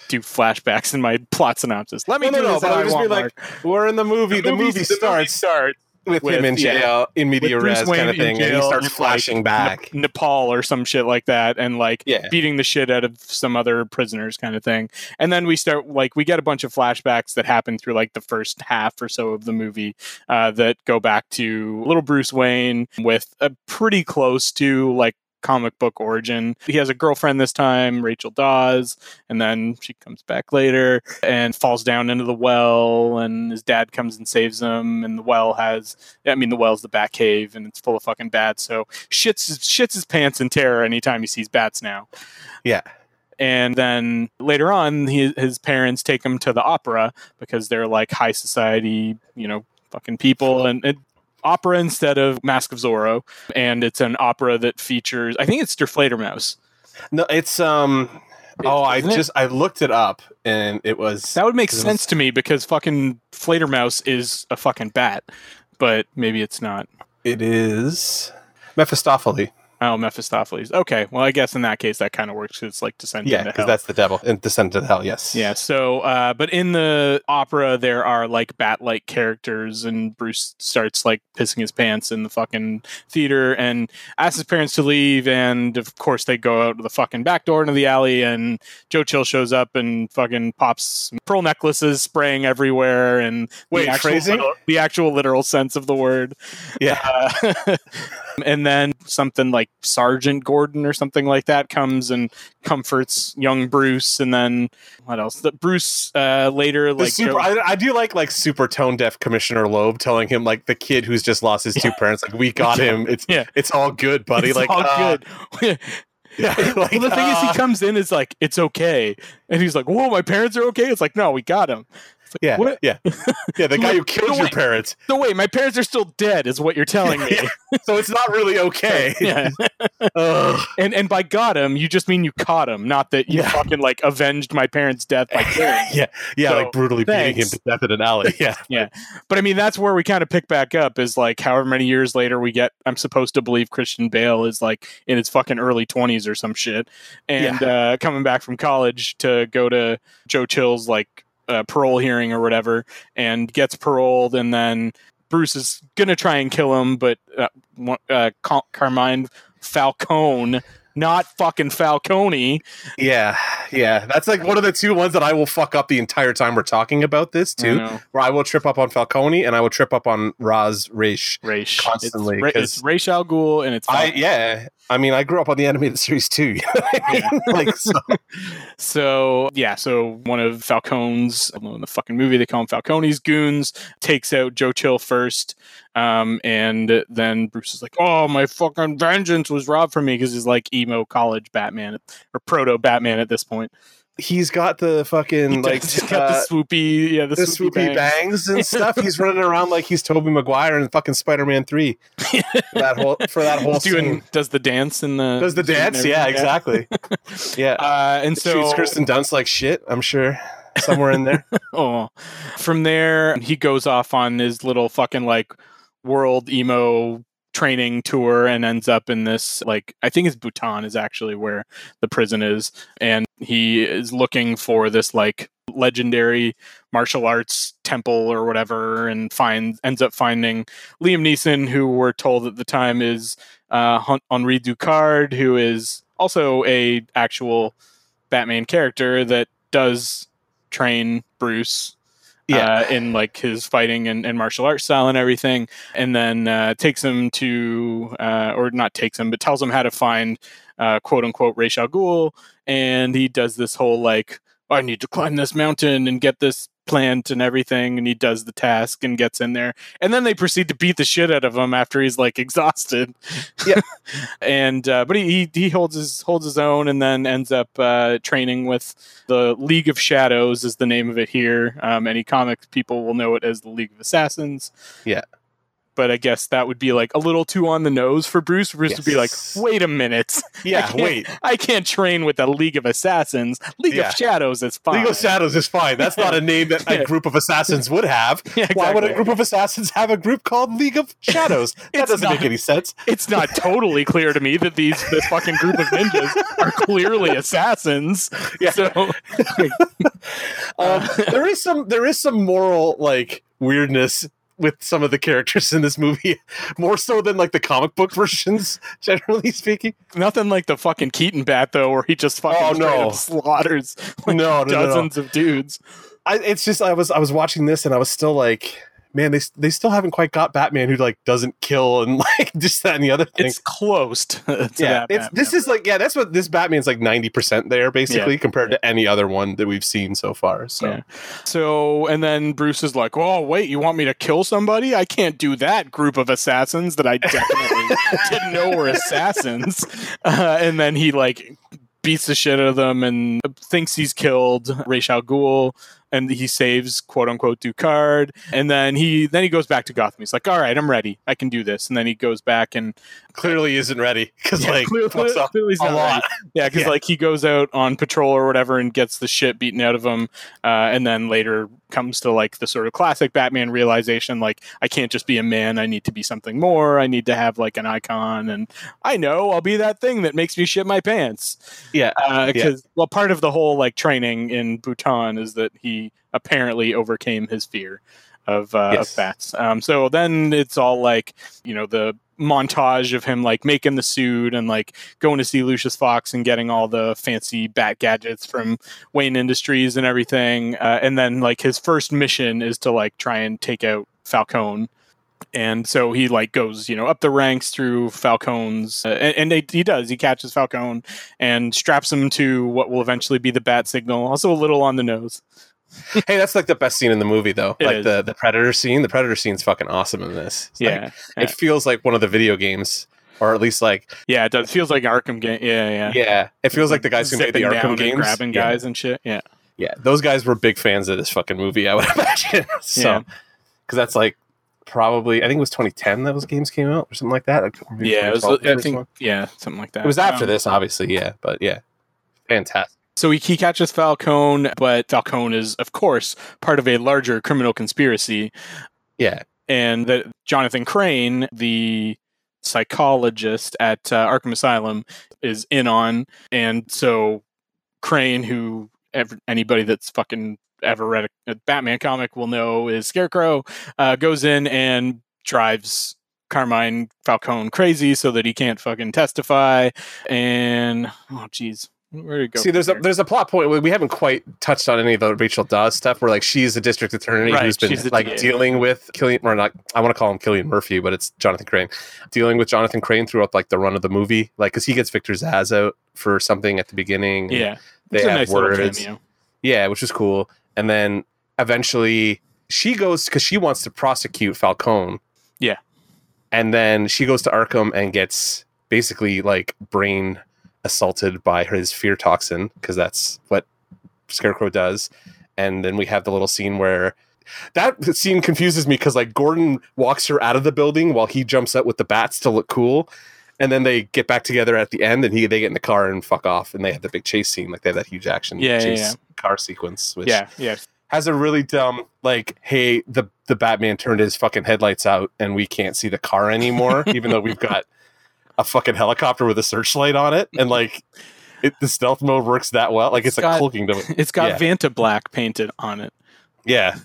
do flashbacks in my *laughs* plot synopsis. Let me No, no, do no, this but I just be want, like, Mark. we're in the movie. The, movie, starts start with, with- him in yeah. jail in media res Wayne kind of in thing, and he starts in, like, flashing back. Ne- Nepal or some shit like that, and like Yeah. beating the shit out of some other prisoners, kind of thing. And then we start like we get a bunch of flashbacks that happen through like the first half or so of the movie uh, that go back to little Bruce Wayne with a pretty close to like comic book origin. He has a girlfriend this time, Rachel Dawes, and then she comes back later and falls down into the well, and his dad comes and saves him. And the well has, I mean, the well's the Bat Cave, and it's full of fucking bats. So shits his, shits his pants in terror anytime he sees bats now. Yeah. And then later on, he, his parents take him to the opera because they're like high society, you know, fucking people. And it, opera instead of Mask of Zorro. And it's an opera that features, I think it's Der Fledermaus. No, it's um. Oh, I Isn't it? just I looked it up and it was That would make It was- sense to me because fucking Fledermaus is a fucking bat, but maybe it's not. it is Mephistopheles. Oh, Mephistopheles. Okay, well, I guess in that case that kind of works. It's like descending Yeah, because that's the devil and descent to hell. Yes. Yeah. So, uh, but in the opera, there are like bat-like characters, and Bruce starts like pissing his pants in the fucking theater, and asks his parents to leave, and of course they go out the fucking back door into the alley, and Joe Chill shows up and fucking pops pearl necklaces spraying everywhere, and Wait, the actual, literal, the actual literal sense of the word. Yeah. Uh, *laughs* and then something like Sergeant Gordon or something like that comes and comforts young Bruce. And then what else? The Bruce uh, later The like super, Joe- I, I do like like super tone deaf Commissioner Loeb telling him like the kid who's just lost his two parents like we *laughs* got him it's Yeah. it's all good buddy it's like all uh, good. *laughs* *laughs* yeah like, well, the thing is, uh, he comes in is like, it's okay, and he's like, "Whoa, my parents are okay." It's like, no, we got him. Like, yeah what? yeah *laughs* yeah the guy who killed your wait. parents So wait, my parents are still dead, is what you're telling me. *laughs* so it's not really okay *laughs* yeah. And and by got him, you just mean you caught him, not that you Yeah. fucking like avenged my parents' death by killing. yeah yeah So, like brutally beating him to death in an alley yeah yeah. But I mean, that's where we kind of pick back up. Is like, however many years later we get, I'm supposed to believe Christian Bale is like in his fucking early 20s or some shit, and uh, coming back from college to go to Joe Chill's like uh, parole hearing or whatever, and gets paroled, and then Bruce is gonna try and kill him, but uh, uh, Car- Carmine Falcone. Not fucking Falcone. yeah yeah that's like one of the two ones that I will fuck up the entire time we're talking about this too know. where I will trip up on Falcone and I will trip up on Raz Raish Raish. Constantly, It's, it's Ra's al Ghul and it's I yeah. I mean, I grew up on the animated *laughs* series too. You know I mean? like, so, *laughs* So yeah, so one of Falcone's in the fucking movie they call him Falcone's goons takes out Joe Chill first, um, and then Bruce is like, "Oh, my fucking vengeance was robbed from me" because he's like emo college Batman or proto Batman at this point. he's got the fucking He like he's got uh, the swoopy, yeah, the, the swoopy, swoopy bangs. bangs. and *laughs* stuff. He's running around like he's Tobey Maguire in fucking Spider Man Three. For that whole for that whole *laughs* doing scene. does the dance in the Does the dance? Yeah, exactly. *laughs* Yeah. Uh, and so Treats Kristen Dunst like shit. I'm sure somewhere in there. Oh, from there he goes off on his little fucking like world emo training tour and ends up in this like I think it's Bhutan is actually where the prison is, and he is looking for this like legendary martial arts temple or whatever, and finds ends up finding Liam Neeson, who we're told at the time is uh, Henri Ducard, who is also a actual Batman character that does train Bruce Yeah. uh, in like his fighting and, and martial arts style and everything, and then uh, takes him to, uh, or not takes him, but tells him how to find uh, quote unquote Ra's al Ghul, and he does this whole like, I need to climb this mountain and get this plant and everything, and he does the task and gets in there, and then they proceed to beat the shit out of him after he's like exhausted. Yeah. *laughs* and uh, but he, he he holds his holds his own, and then ends up uh, training with the League of Shadows is the name of it here. Um, any comic people will know it as the League of Assassins. Yeah. But I guess that would be like a little too on the nose for Bruce. Bruce would be like, wait a minute. *laughs* Yeah, can't- wait. I can't train with a League of Assassins. League Yeah. of Shadows is fine. League of Shadows is fine. That's not a name that a *laughs* group of assassins would have. *laughs* Yeah, Why would a group of assassins have a group called League of Shadows? That doesn't make any sense. it's not totally clear to me that these this fucking group of ninjas are clearly assassins. Yeah. So Um, there is some there is some moral like weirdness with some of the characters in this movie, *laughs* more so than like the comic book *laughs* versions, generally speaking. nothing like the fucking Keaton bat though, where he just fucking Oh, no. slaughters *laughs* like no, no, no, no. dozens of dudes. I, it's just I was I was watching this and I was still like, man, they they still haven't quite got Batman who like doesn't kill and *laughs* like just that and the other thing. It's close to, *laughs* to yeah, it's, this is like yeah, that's what this Batman's like ninety percent there basically compared to any other one that we've seen so far. So Yeah. So, and then Bruce is like, "Oh, wait, you want me to kill somebody? I can't do that." Group of assassins that I definitely *laughs* didn't know were assassins. Uh, and then he like beats the shit out of them and thinks he's killed Ra's al Ghul. And he saves quote unquote Ducard, and then he then he goes back to Gotham. He's like, "All right, I'm ready. I can do this." And then he goes back and clearly isn't ready because Yeah, like clearly- clearly a lot. Yeah, because *laughs* Yeah. like he goes out on patrol or whatever and gets the shit beaten out of him, uh, and then later comes to like the sort of classic Batman realization, like I can't just be a man, I need to be something more. I need to have like an icon, and I know I'll be that thing that makes me shit my pants. Yeah, Because well, part of the whole like training in Bhutan is that he apparently overcame his fear of uh, Yes. of bats. Um, so then it's all like you know the montage of him like making the suit and like going to see Lucius Fox and getting all the fancy bat gadgets from Wayne Industries and everything. Uh, and then like his first mission is to like try and take out Falcone. And so he like goes, you know, up the ranks through Falcone's, uh, and, and they, he does. He catches Falcone and straps him to what will eventually be the bat signal. Also a little on the nose. *laughs* hey, that's like the best scene in the movie though. It like is. the the Predator scene. The Predator scene's fucking awesome in this. Like- Yeah, yeah. it feels like one of the video games, or at least like yeah. It does. Feels like Arkham game. Yeah, yeah. yeah, it feels like the guys who made the Arkham games, grabbing yeah. guys and shit. Yeah. Yeah, those guys were big fans of this fucking movie. I would *laughs* imagine. so, Yeah. because that's like probably I think it was 2010 that those games came out or something like that. Like, Yeah, it was, I think one. yeah, something like that. it was after Um, this, obviously. Yeah, but yeah, fantastic. So he, he catches Falcone, but Falcone is, of course, part of a larger criminal conspiracy, Yeah, and that Jonathan Crane, the psychologist at uh, Arkham Asylum, is in on, and so Crane, who ever, anybody that's fucking ever read a, a Batman comic will know is Scarecrow, uh, goes in and drives Carmine Falcone crazy so that he can't fucking testify, and oh jeez. Where did it go? See, there's a there's a plot point where we haven't quite touched on any of the Rachel Dawes stuff. Where like she's a district attorney Right, who's been like DA. dealing with Killian, or not. I want to call him Cillian Murphy, but it's Jonathan Crane, dealing with Jonathan Crane throughout like the run of the movie, like because he gets Victor Zsasz out for something at the beginning. yeah, they it's a have nice words. Yeah, which is cool. And then eventually she goes because she wants to prosecute Falcone. Yeah. And then she goes to Arkham and gets basically like brain assaulted by his fear toxin because that's what Scarecrow does. And then we have the little scene where that scene confuses me because like Gordon walks her out of the building while he jumps out with the bats to look cool. And then they get back together at the end and he they get in the car and fuck off and they have the big chase scene. Like they have that huge action Yeah, yeah, yeah. car sequence, which Yeah, yeah, has a really dumb like, hey, the the Batman turned his fucking headlights out and we can't see the car anymore, *laughs* even though we've got a fucking helicopter with a searchlight on it, and like it, the stealth mode works that well. Like it's, It's a got- cloaking device. *laughs* It's got Yeah. Vantablack painted on it. Yeah. *laughs*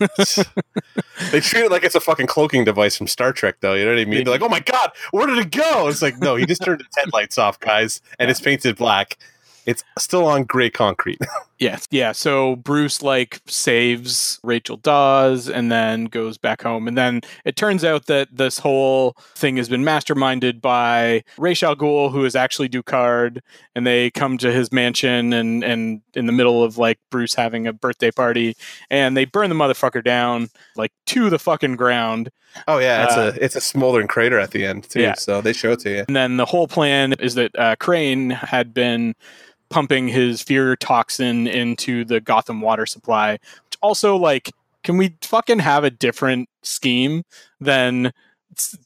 they treat it like it's a fucking cloaking device from Star Trek, though. You know what I mean? They're like, oh my God, where did it go? It's like, no, he just turned his headlights off, guys, and it's painted black. It's still on gray concrete. *laughs* Yes. Yeah. So Bruce like saves Rachel Dawes and then goes back home. And then it turns out that this whole thing has been masterminded by Ra's al Ghul, who is actually Ducard. And they come to his mansion and, and in the middle of like Bruce having a birthday party and they burn the motherfucker down like to the fucking ground. Oh yeah, it's Uh, a it's a smoldering crater at the end too. Yeah. So they show it to you. And then the whole plan is that uh, Crane had been pumping his fear toxin into the Gotham water supply. Which also, like, can we fucking have a different scheme than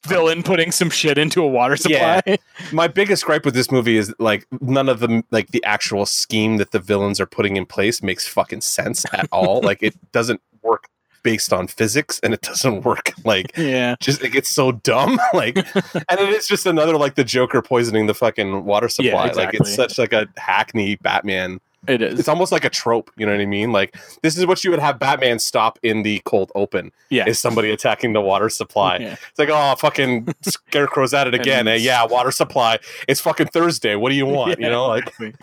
villain putting some shit into a water supply. Yeah. *laughs* my biggest gripe with this movie is like none of the like the actual scheme that the villains are putting in place makes fucking sense at all. *laughs* like it doesn't work based on physics and it doesn't work. *laughs* Like Yeah. just it gets so dumb. *laughs* Like *laughs* and it is just another like the joker poisoning the fucking water supply. Like it's such like a hackney batman. It is. it's almost like a trope you know what i mean? Like this is what you would have batman stop in the cold open yeah. is somebody attacking the water supply. Yeah. it's like oh fucking scarecrow's at it again. It's- yeah water supply. It's fucking thursday. What do you want? You know like exactly.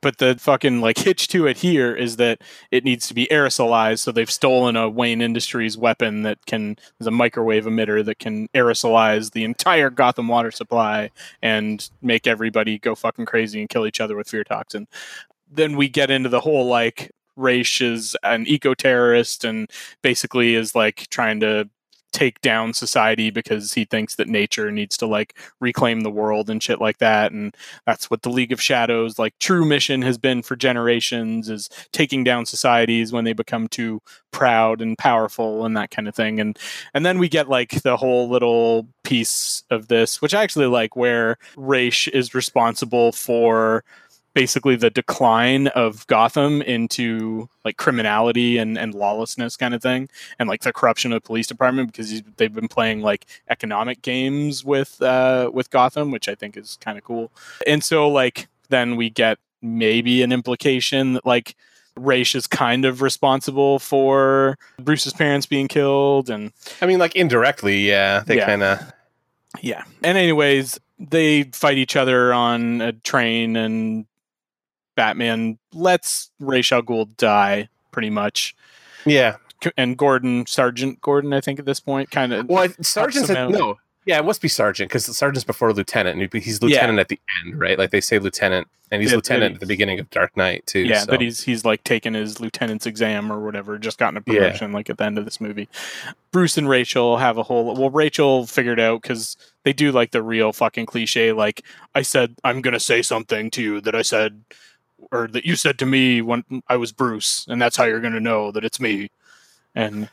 But the fucking like hitch to it here is that it needs to be aerosolized. So they've stolen a Wayne Industries weapon that can is a microwave emitter that can aerosolize the entire Gotham water supply and make everybody go fucking crazy and kill each other with fear toxin. Then we get into the whole like Ra's is an eco terrorist and basically is like trying to take down society because he thinks that nature needs to like reclaim the world and shit like that and that's what the league of shadows like true mission has been for generations is taking down societies when they become too proud and powerful and that kind of thing and and then we get like the whole little piece of this which i actually like where Ra's is responsible for basically the decline of Gotham into like criminality and, and lawlessness kind of thing and like the corruption of the police department because he's, they've been playing like economic games with uh with Gotham which I think is kind of cool and so like then we get maybe an implication that like Ra's is kind of responsible for Bruce's parents being killed and i mean like indirectly yeah they Yeah. kind of yeah. And anyways, they fight each other on a train, and Batman lets Ra's al Ghul die pretty much. yeah And Gordon, Sergeant Gordon, I think at this point, kind of. well sergeant said no yeah it must be sergeant because sergeant's before lieutenant and he's lieutenant at the end right like they say lieutenant and he's Yeah, lieutenant at the beginning of dark knight too yeah, so. but he's he's like taken his lieutenant's exam or whatever, just gotten a Yeah. promotion like at the end of this movie. Bruce and Rachel have a whole well, Rachel figured out because they do like the real fucking cliche, like I said I'm gonna say something to you that I said or that you said to me when I was Bruce, and that's how you're gonna know that it's me. And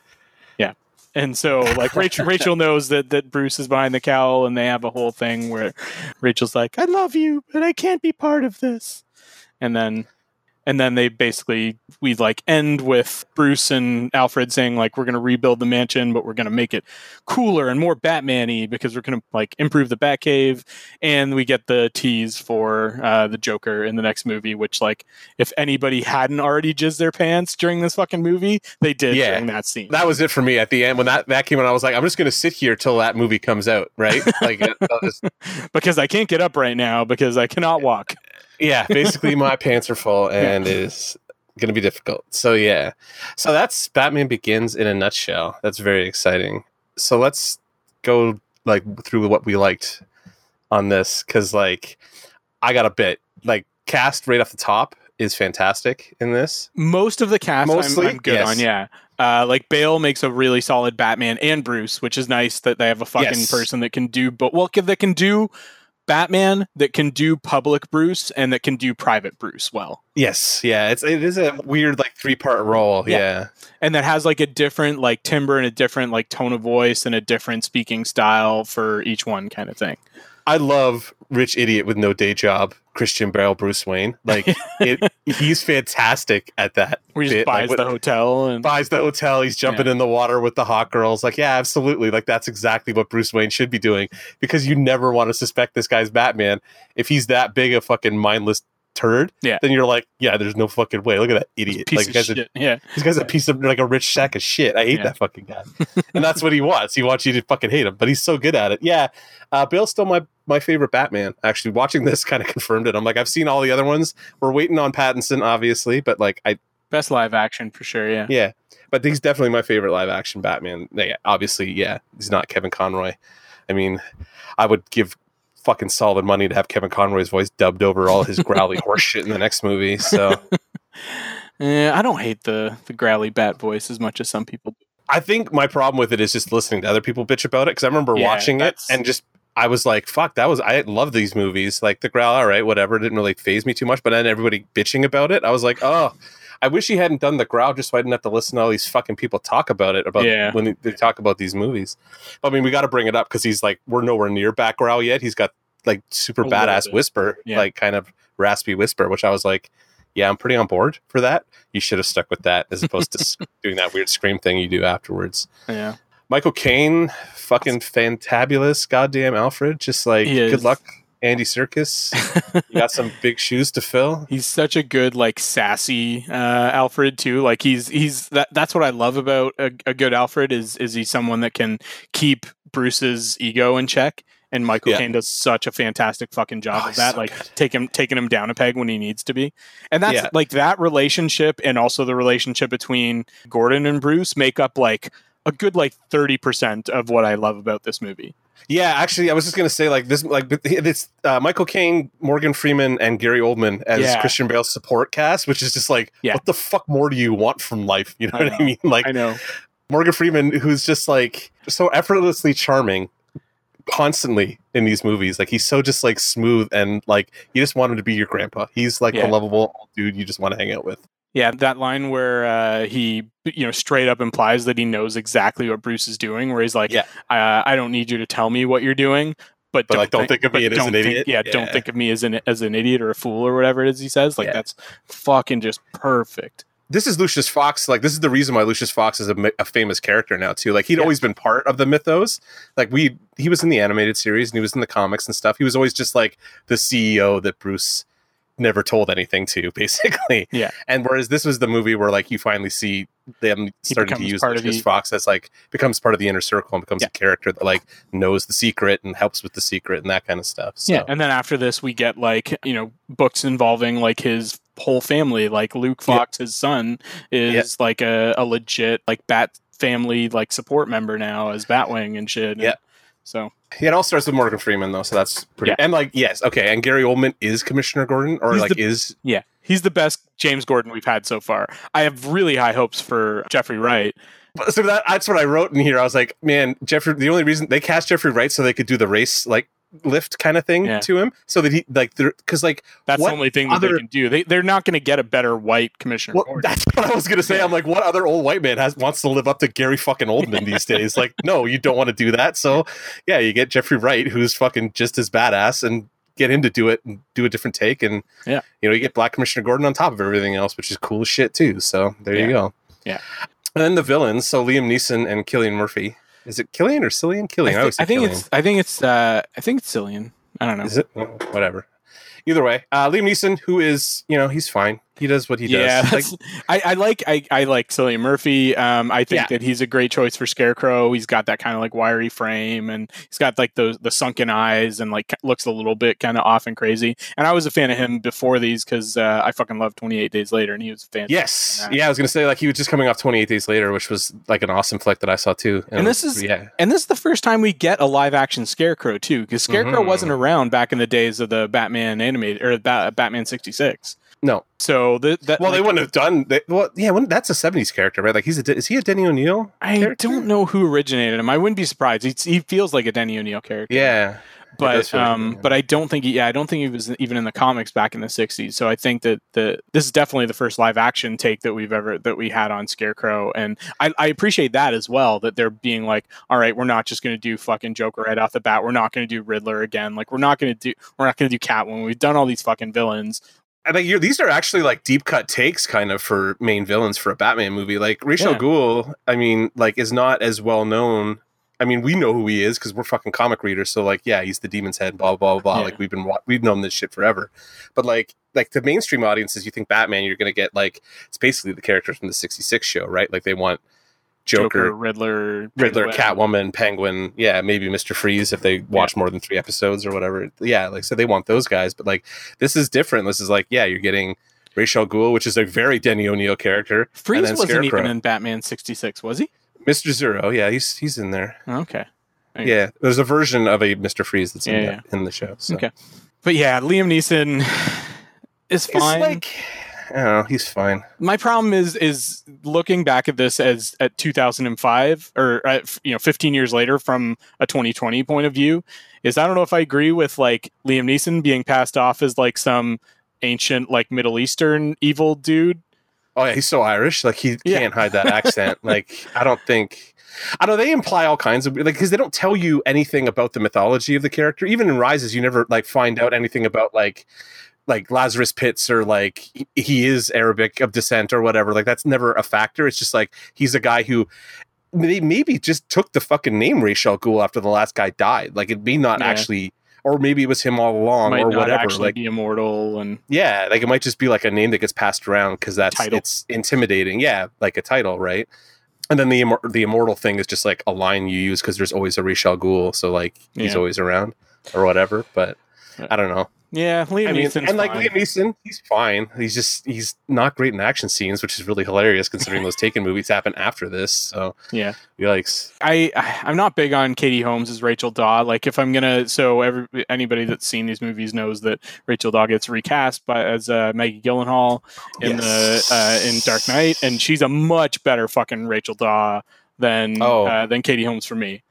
yeah. And so like Rachel *laughs* Rachel knows that that Bruce is behind the cowl and they have a whole thing where Rachel's like, I love you, but I can't be part of this. And then and then they basically we like end with Bruce and Alfred saying like we're gonna rebuild the mansion, but we're gonna make it cooler and more Batman-y because we're gonna like improve the Batcave, and we get the tease for uh, the Joker in the next movie, which like if anybody hadn't already jizzed their pants during this fucking movie, they did Yeah. during that scene. that was it for me at the end when that that came out. I was like, I'm just gonna sit here till that movie comes out, right? *laughs* Like, just- *laughs* because I can't get up right now because I cannot walk. Yeah, basically my *laughs* pants are full and it is gonna be difficult. So yeah, so that's Batman Begins in a nutshell. That's very exciting. So let's go like through what we liked on this because like I got a bit like cast right off the top is fantastic in this. Most of the cast I'm- Mostly, I'm, good yes. on, yeah. Uh, like Bale makes a really solid Batman and Bruce, which is nice that they have a fucking Yes. person that can do, but well, that can do Batman, that can do public Bruce, and that can do private Bruce well, Yes, yeah, it's it is a weird like three part role. Yeah. yeah. and that has like a different like timbre and a different like tone of voice and a different speaking style for each one, kind of thing. I love rich idiot with no day job, Christian Bale, Bruce Wayne. Like *laughs* it, he's fantastic at that. Where he. Like, buys what- the hotel and buys the hotel. He's jumping in the water with the hot girls. Like, yeah, absolutely. Like that's exactly what Bruce Wayne should be doing because you never want to suspect this guy's Batman if he's that big a fucking mindless turd. Yeah. Then you're like, yeah, there's no fucking way. Look at that idiot. piece like, of this guy's, shit. yeah, this guy's a piece of like a rich sack of shit. I hate Yeah. that fucking guy. and that's what he wants. He wants you to fucking hate him, but he's so good at it. Yeah. Uh, Bale's still my my favorite Batman. Actually, watching this *laughs* kind of confirmed it. I'm like, I've seen all the other ones. We're waiting on Pattinson, obviously, but like, I best live action for sure. Yeah, yeah, but he's definitely my favorite live action Batman. Yeah, obviously, yeah, he's not Kevin Conroy. I mean, I would give fucking solid money to have Kevin Conroy's voice dubbed over all his growly *laughs* horse shit in the next movie. So *laughs* Eh, I don't hate the the growly bat voice as much as some people. do. I think my problem with it is just listening to other people bitch about it because I remember Yeah, watching it and just. I was like, "Fuck!" That was I love these movies. Like the Growl, all right, whatever. It didn't really phase me too much. But then everybody bitching about it, I was like, "Oh, I wish he hadn't done the growl just so I didn't have to listen to all these fucking people talk about it about Yeah. when they, talk about these movies. But, I mean, we got to bring it up because he's like we're nowhere near back growl yet. He's got like super badass bit. whisper, Yeah. like kind of raspy whisper, which I was like, yeah, I'm pretty on board for that. You should have stuck with that as opposed to *laughs* doing that weird scream thing you do afterwards. Yeah. Michael Caine, fucking fantabulous, goddamn Alfred. Just like good luck, Andy Serkis. you got some big shoes to fill. *laughs* He's such a good like sassy uh, Alfred too. Like he's he's that that's what I love about a, a good Alfred is is he someone that can keep Bruce's ego in check. And Michael Yeah. Caine does such a fantastic fucking job Oh, of that. so like good. take him taking him down a peg when he needs to be. And that's Yeah. like that relationship and also the relationship between Gordon and Bruce make up like a good like 30% of what I love about this movie. Yeah, actually, I was just gonna say like this, like it's uh, Michael Caine, Morgan Freeman, and Gary Oldman as Yeah. Christian Bale's support cast, which is just like, Yeah. what the fuck more do you want from life? You know I what I mean? Like I know. Morgan Freeman, who's just like so effortlessly charming, constantly in these movies. Like he's so just like smooth and like you just want him to be your grandpa. He's like Yeah. a lovable dude you just want to hang out with. Yeah, that line where uh, he, you know, straight up implies that he knows exactly what Bruce is doing, where he's like, Yeah. uh, "I don't need you to tell me what you're doing, but, But, like, don't think of me as an think- idiot." Yeah, Yeah. don't think of me as an as an idiot or a fool or whatever it is he says. Like Yeah. that's fucking just perfect. this is Lucius Fox. Like this is the reason why Lucius Fox is a, a famous character now too. Like he'd Yeah. always been part of the mythos. Like we, he was in the animated series and he was in the comics and stuff. He was always just like the CEO that Bruce never told anything to, *laughs* basically. Yeah. And whereas this was the movie where like you finally see them starting to use part Lucius the- Fox as like becomes part of the inner circle and becomes Yeah. a character that like knows the secret and helps with the secret and that kind of stuff. So. Yeah, and then after this, we get like you know books involving like his whole family. Like Luke Yeah. Fox, his son, is like a, a legit like Bat family like support member now as Batwing and shit. And Yeah. So Yeah, it all starts with Morgan Freeman though, so that's pretty. Yeah. And like, yes, okay, and Gary Oldman is Commissioner Gordon, or He's like the- is Yeah, he's the best James Gordon we've had so far. I have really high hopes for Jeffrey Wright. so that that's what I wrote in here. I was like, man, Jeffrey. The only reason they cast Jeffrey Wright so they could do the race like lift kind of thing Yeah. to him, so that he like because like That's the only thing that other- they can do. They they're not going to get a better white commissioner. well, that's what I was gonna say. I'm like, what other old white man has wants to live up to Gary fucking Oldman these days? *laughs* Like, no, you don't want to do that. So yeah, you get Jeffrey Wright, who's fucking just as badass, and get him to do it and do a different take, and Yeah. you know, you get Black Commissioner Gordon on top of everything else, which is cool as shit too. So there Yeah. you go. Yeah. And then the villains, so Liam Neeson and Cillian Murphy. Is it Killian or Cillian? Killian. I, I, always say I think Killian. it's I think it's uh I think it's Cillian. I don't know. Is it? Whatever. Either way, uh, Liam Neeson, who is, you know, he's fine. He does what he yeah, does. Like, I, I like I, I like Cillian Murphy. Um, I think Yeah. that he's a great choice for Scarecrow. He's got that kind of like wiry frame, and he's got like the the sunken eyes, and like looks a little bit kind of off and crazy. And I was a fan of him before these because uh, I fucking loved Twenty Eight Days Later, and he was fantastic. yes. Yeah. Yeah, I was going to say, like, he was just coming off 28 Days Later, which was like an awesome flick that I saw too. And this is- yeah. And this is the first time we get a live action Scarecrow too, because Scarecrow Mhm. wasn't around back in the days of the Batman animated or ba- Batman sixty six. No. So the, that Well, like, they wouldn't have done. They, well, yeah, that's a 70s character, right? Like, he's a. Is he a Denny O'Neill? I character? don't know who originated him. I wouldn't be surprised. He's, he feels like a Denny O'Neill character. Yeah. but does feel like um, but I don't think he, yeah, I don't think he was even in the comics back in the '60s. So I think that the this is definitely the first live action take that we've ever that we had on Scarecrow, and I, I appreciate that as well. That they're being like, all right, we're not just going to do fucking Joker right off the bat. We're not going to do Riddler again. Like we're not going to do we're not going to do Catwoman. We've done all these fucking villains. I think you're, these are actually like deep cut takes, kind of for main villains for a Batman movie. Like Rachel Yeah. Gould, I mean, like is not as well known. I mean, we know who he is because we're fucking comic readers. So like, yeah, he's the Demon's Head, blah blah blah. Yeah. Like we've been we've known this shit forever. But like like the mainstream audiences, you think Batman, you're gonna get like it's basically the characters from the '66 show, right? Like they want Joker, Riddler, Riddler, Penguin. Catwoman, Penguin, yeah, maybe Mister Freeze if they watch more than three episodes or whatever. Yeah, like so they want those guys, but like this is different. This is like yeah, you're getting Ra's al Ghul, which is a very Denny O'Neill character. Freeze wasn't even in Batman '66, was he? Mister Zero, yeah, he's he's in there. Okay. Yeah. Yeah, there's a version of a Mister Freeze that's in, Yeah, the, in the show. So. Okay. But yeah, Liam Neeson *sighs* is It's fine. like I don't know, he's fine. my problem is is looking back at this as at 2005 or uh, at, you know 15 years later from a 2020 point of view is I don't know if I agree with like Liam Neeson being passed off as like some ancient like Middle Eastern evil dude Oh yeah, he's so Irish. Like he Yeah. can't hide that accent. *laughs* like I don't think. I know they imply all kinds of like because they don't tell you anything about the mythology of the character. Even in Rises, you never like find out anything about like like Lazarus Pits or like he- is Arabic of descent or whatever. Like that's never a factor. It's just like he's a guy who they maybe just took the fucking name Ra's al Ghul after the last guy died. Like it may not Yeah. actually, or maybe it was him all along Might or whatever. Like be immortal and yeah, like it might just be like a name that gets passed around because that's Title. it's intimidating. Yeah, like a title, right? And then the immor- the immortal thing is just like a line you use because there's always a Ra's al Ghul, so like he's Yeah. always around or whatever. But I don't know. Yeah, Liam I mean, Neeson's and like fine. Liam Neeson, he's fine. He's just he's not great in action scenes, which is really hilarious considering those Taken movies happen after this. So yeah. yikes. I I- I'm not big on Katie Holmes as Rachel Daw. Like if I'm gonna, so every anybody that's seen these movies knows that Rachel Daw gets recast by as uh, Maggie Gyllenhaal in Yes. the uh, in Dark Knight, and she's a much better fucking Rachel Daw than Oh. uh, than Katie Holmes for me.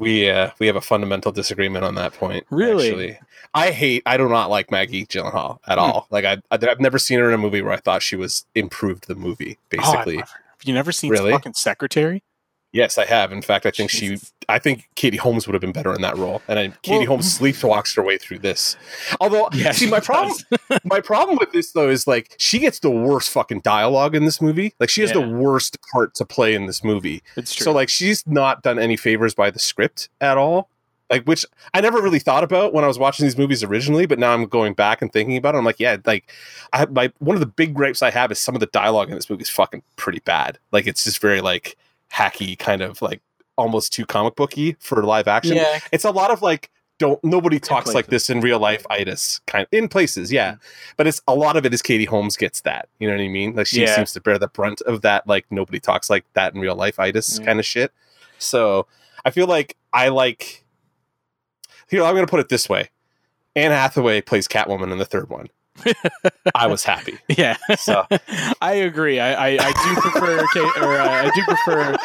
We uh, we have a fundamental disagreement on that point. Really? actually. I hate. I do not like Maggie Gyllenhaal at Hmm. all. Like I, I've never seen her in a movie where I thought she was improved the movie. Oh, I Basically, love. Have you never seen Really? fucking Secretary? Yes, I have. In fact, I think Jesus. she. I think Katie Holmes would have been better in that role, and I, Katie Well- Holmes sleepwalks her way through this. Although, Yeah, see, my problem, my problem with this though is like she gets the worst fucking dialogue in this movie. Like she has the worst part to play in this movie. It's true. So like she's not done any favors by the script at all. Like which I never really thought about when I was watching these movies originally, but now I'm going back and thinking about it. I'm like, yeah, like I my one of the big gripes I have is some of the dialogue in this movie is fucking pretty bad. Like it's just very like hacky, kind of like almost too comic booky for live action. yeah, It's a lot of like don't nobody talks like this in real life itis kind in places, yeah. Mm-hmm. But it's a lot of it is Katie Holmes gets that. You know what I mean? Like she Yeah. seems to bear the brunt of that like nobody talks like that in real life itis Yeah. kind of shit. So I feel like I like here, I'm gonna put it this way. Anne Hathaway plays Catwoman in the third one. I was happy. *laughs* yeah. So *laughs* I agree. I, I, I do prefer Kate, or uh, I do prefer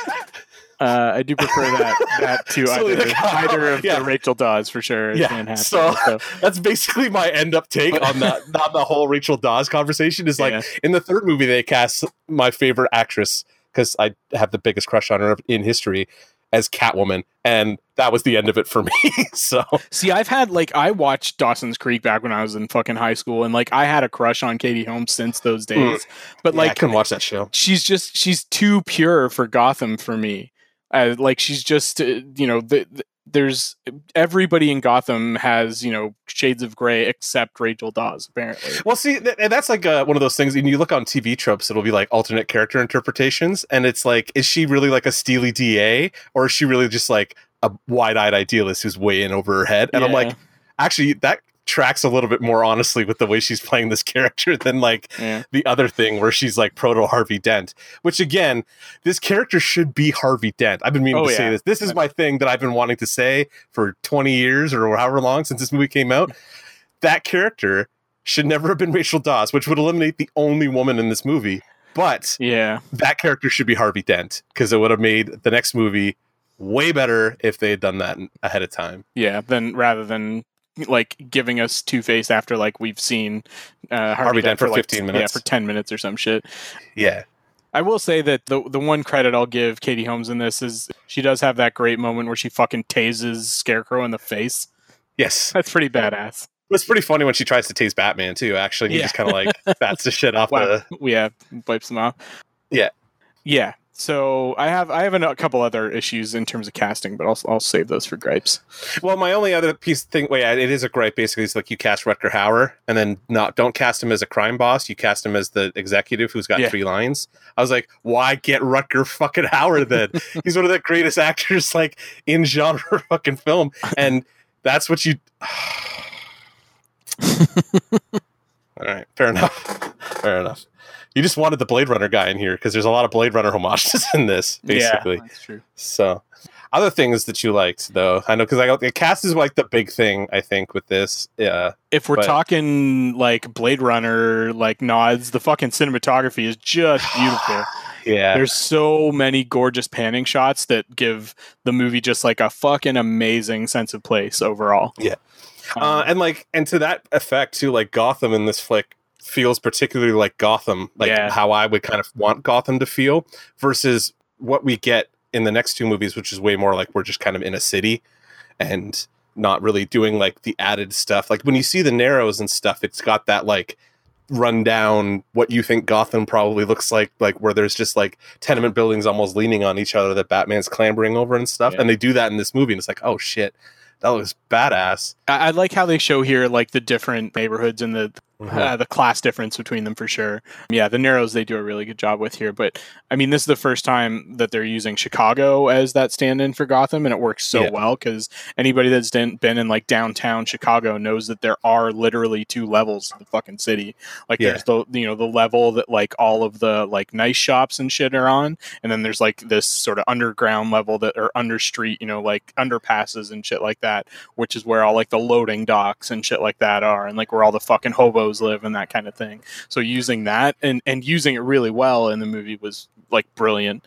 uh, I do prefer that that to So, either, *laughs* either of yeah. the Rachel Dawes for sure. Yeah, Hathaway, so- so, that's basically my end up take on that on the whole Rachel Dawes conversation is like yeah. in the third movie they cast my favorite actress because I have the biggest crush on her in history as Catwoman, and that was the end of it for me. *laughs* so See, I've had like I watched Dawson's Creek back when I was in fucking high school, and like I had a crush on Katie Holmes since those days. But Hmm. yeah, I like couldn't watch that show. she's just she's too pure for Gotham for me. Uh, like she's just uh, you know the, the, there's everybody in Gotham has you know shades of gray except Rachel Dawes apparently. Well, see, th- that's like uh, one of those things. And you look on TV tropes, it'll be like alternate character interpretations, and it's like, is she really like a steely DA, or is she really just like a wide-eyed idealist who's way in over her head? And I'm like, actually, that tracks a little bit more honestly with the way she's playing this *laughs* character than like yeah, the other thing where she's like proto Harvey Dent, which again, this character should be Harvey Dent. I've been meaning Oh, to say this. This is my thing that I've been wanting to say for 20 years or however long since this movie came out. That character should never have been Rachel Dawes, which would eliminate the only woman in this movie. But yeah, that character should be Harvey Dent because it would have made the next movie way better if they had done that ahead of time. yeah. Then rather than like giving us Two Face after like we've seen uh, Harvey, Dent for like, 15 yeah, for ten minutes or some shit. Yeah. I will say that the the one credit I'll give Katie Holmes in this is she does have that great moment where she fucking tases Scarecrow in the face. Yes. That's pretty badass. It's pretty funny when she tries to tase Batman too, actually. He Yeah. just kind of like bats the shit off *laughs* Wow. the yeah, wipes them off. Yeah. yeah. So I have I have a couple other issues in terms of casting, but I'll I'll save those for gripes. Well, my only other piece thing, wait, it is a gripe. Basically, is like you cast Rutger Hauer, and then not don't cast him as a crime boss. You cast him as the executive who's got Yeah. three lines. I was like, why get Rutger fucking Hauer then? *laughs* He's one of the greatest actors like in genre *laughs* fucking film, and that's what you. *sighs* *laughs* All right, fair enough. Fair enough. You just wanted the Blade Runner guy in here because there's a lot of Blade Runner homages *laughs* in this, basically. yeah, that's true. So, other things that you liked, though, I know because I got the cast is like the big thing. I think with this, yeah, If we're But- talking like Blade Runner, like nods, the fucking cinematography is just *sighs* beautiful. yeah, There's so many gorgeous panning shots that give the movie just like a fucking amazing sense of place overall. Yeah. Um, uh, and like, and to that effect too, like Gotham in this flick feels particularly like Gotham, like Yeah. how I would kind of want Gotham to feel, versus what we get in the next two movies, which is way more like we're just kind of in a city and not really doing like the added stuff. Like when you see the Narrows and stuff, it's got that like rundown what you think Gotham probably looks like, like where there's just like tenement buildings almost leaning on each other that Batman's clambering over and stuff. Yeah. And they do that in this movie, and it's like, oh shit, that looks badass. I, I like how they show here like the different neighborhoods and the Mm-hmm. uh, the class difference between them for sure. Yeah, the Narrows they do a really good job with here, but I mean this is the first time that they're using Chicago as that stand-in for Gotham, and it works so Yeah. well because anybody that's been been in like downtown Chicago knows that there are literally two levels of the fucking city. Like Yeah. there's the you know the level that like all of the like nice shops and shit are on, and then there's like this sort of underground level that are under street, you know, like underpasses and shit like that which is where all like the loading docks and shit like that are and like where all the fucking live and that kind of thing so using that and and using it really well in the movie was like brilliant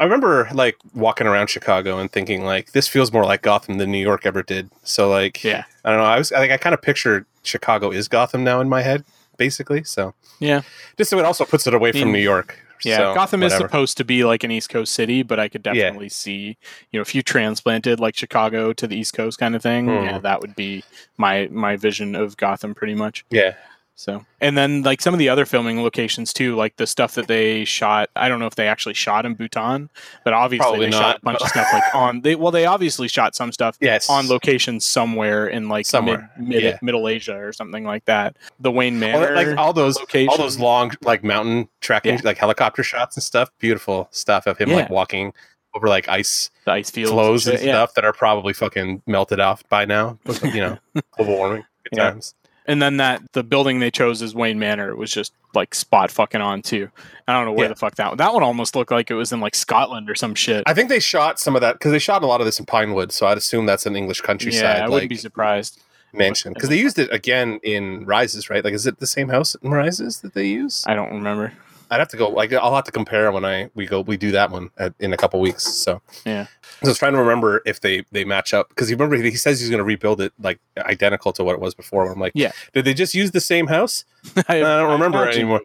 I remember like walking around Chicago and thinking like this feels more like Gotham than New York ever did. So like yeah I don't know. I was I think I kind of pictured Chicago is Gotham now in my head, basically. So Yeah. just so it also puts it away mean, from New York. Yeah So, gotham is supposed to be like an east coast city but i could Yeah. definitely see you know if you transplanted like chicago to the east coast kind of thing Hmm. yeah that would be my my vision of gotham pretty much yeah. So, and then like some of the other filming locations too, like the stuff that they shot. I don't know if they actually shot in Bhutan, but obviously Probably they shot a bunch of stuff like *laughs* on. They well, they obviously shot some stuff Yes. on location somewhere in like Somewhere, mid, mid yeah. Middle Asia or something like that. The Wayne All Manor, that- like all those locations. all those long like mountain tracking Yeah. like helicopter shots and stuff. Beautiful stuff of him like walking over like ice the ice fields, flows and shit, yeah. stuff that are probably fucking melted off by now. You know, global warming. Good *laughs* Yeah. times. And then that the building they chose as Wayne Manor it was just like spot fucking on too. I don't know where Yeah. the fuck that one. that one almost looked like it was in like Scotland or some shit. I think they shot some of that because they shot a lot of this in Pinewood, so I'd assume that's an English countryside yeah, I like wouldn't be surprised. mansion because they used it again in Rises, right? Like, is it the same house in Rises that they use? I don't remember. I'd have to go. Like, I'll have to compare when I we go we do that one at, in a couple weeks. So Yeah. I was trying to remember if they they match up because you remember he says he's going to rebuild it like identical to what it was before. I'm like, Yeah. did they just use the same house? *laughs* I, don't remember imagine anymore.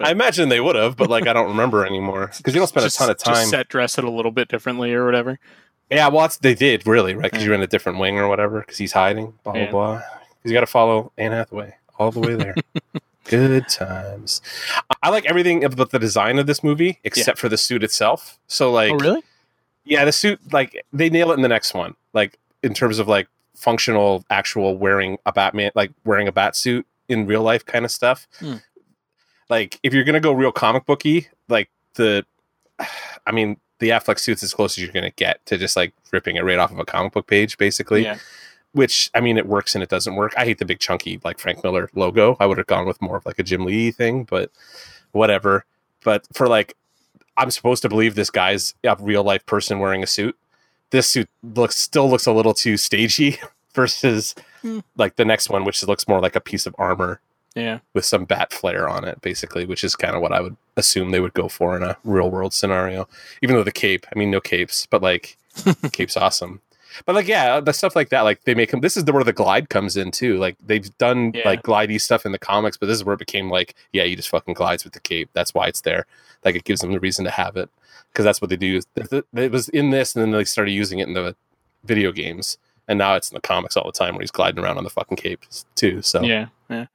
I imagine they would have, but like I don't remember anymore because you don't spend just- a ton of just time. set dress it a little bit differently or whatever. Yeah, well, they did really, right? Because Yeah. you're in a different wing or whatever. Because he's hiding, blah blah Yeah. blah. Because you got to follow Anne Hathaway all the way there. *laughs* Good times. I- like everything about the design of this movie except for the suit itself. So, like, oh, really? yeah, the suit, like, they nail it in the next one. Like, in terms of like functional, actual wearing a Batman, like wearing a bat suit in real life kind of stuff. Hmm. Like, if you're gonna go real comic booky, like the, *sighs* I mean, the Affleck suit's as close as you're gonna get to just like ripping it right off of a comic book page, basically. Yeah. Which I mean, it works and it doesn't work. I hate the big chunky like Frank Miller logo. I would have gone with more of like a Jim Lee thing, but whatever. But for like, I'm supposed to believe this guy's a real life person wearing a suit. This suit looks still looks a little too stagey *laughs* versus Hmm. like the next one, which looks more like a piece of armor Yeah. with some bat flair on it, basically, which is kind of what I would assume they would go for in a real world scenario. Even though the cape, I mean, no capes, but like *laughs* cape's awesome. But like, yeah, the stuff like that, like they make them. This is the, where the glide comes in too. Like they've done Yeah. like glidey stuff in the comics, but this is where it became like, yeah, you just fucking glides with the cape. That's why it's there. Like it gives them the reason to have it because that's what they do. It was in this, and then they started using it in the video games, and now it's in the comics all the time where he's gliding around on the fucking cape too. So Yeah. Yeah.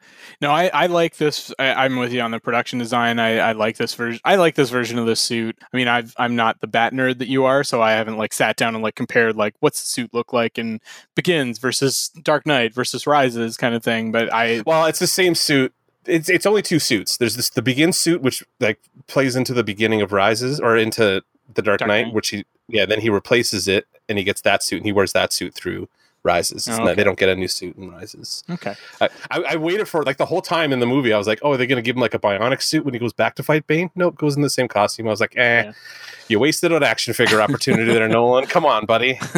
No, I, I like this. I, I'm with you on the production design. I, I like this version. I like this version of the suit. I mean, I've, I'm not the bat nerd that you are, so I haven't like sat down and like compared like what's the suit look like in Begins versus Dark Knight versus Rises kind of thing. But I, Well, it's the same suit. It's it's only two suits. There's this the begin suit which like plays into the beginning of Rises or into the Dark, Dark Knight, Knight. which he yeah, then he replaces it and he gets that suit and he wears that suit through Rises. Oh, okay. they don't get a new suit in Rises. okay. I, I, I waited for like the whole time in the movie. I was like, oh, are they going to give him like a bionic suit when he goes back to fight Bane? Nope, goes in the same costume. I was like, eh, Yeah. you wasted an action figure opportunity there, *laughs* Nolan. Come on, buddy. *laughs*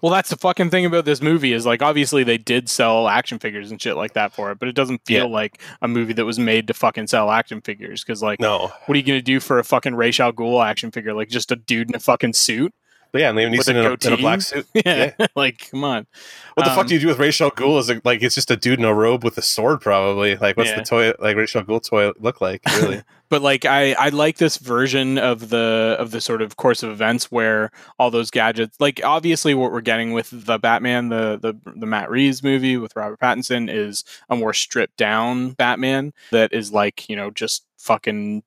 Well, that's the fucking thing about this movie is like obviously they did sell action figures and shit like that for it, but it doesn't feel Yeah. like a movie that was made to fucking sell action figures because like No, what are you gonna do for a fucking Ra's al Ghul action figure? Like just a dude in a fucking suit? But yeah, and Liam Neeson a in a, in a black suit. *laughs* yeah, *laughs* like come on. What the fuck Um, do you do with Ra's al Ghul? Is it like it's just a dude in a robe with a sword? Probably. Like, what's Yeah. the toy? Like Ra's al Ghul toy look like? Really? *laughs* but like I, I like this version of the of the sort of course of events where all those gadgets like obviously what we're getting with the batman the the, the matt reeves movie with robert pattinson is a more stripped down batman that is like you know just fucking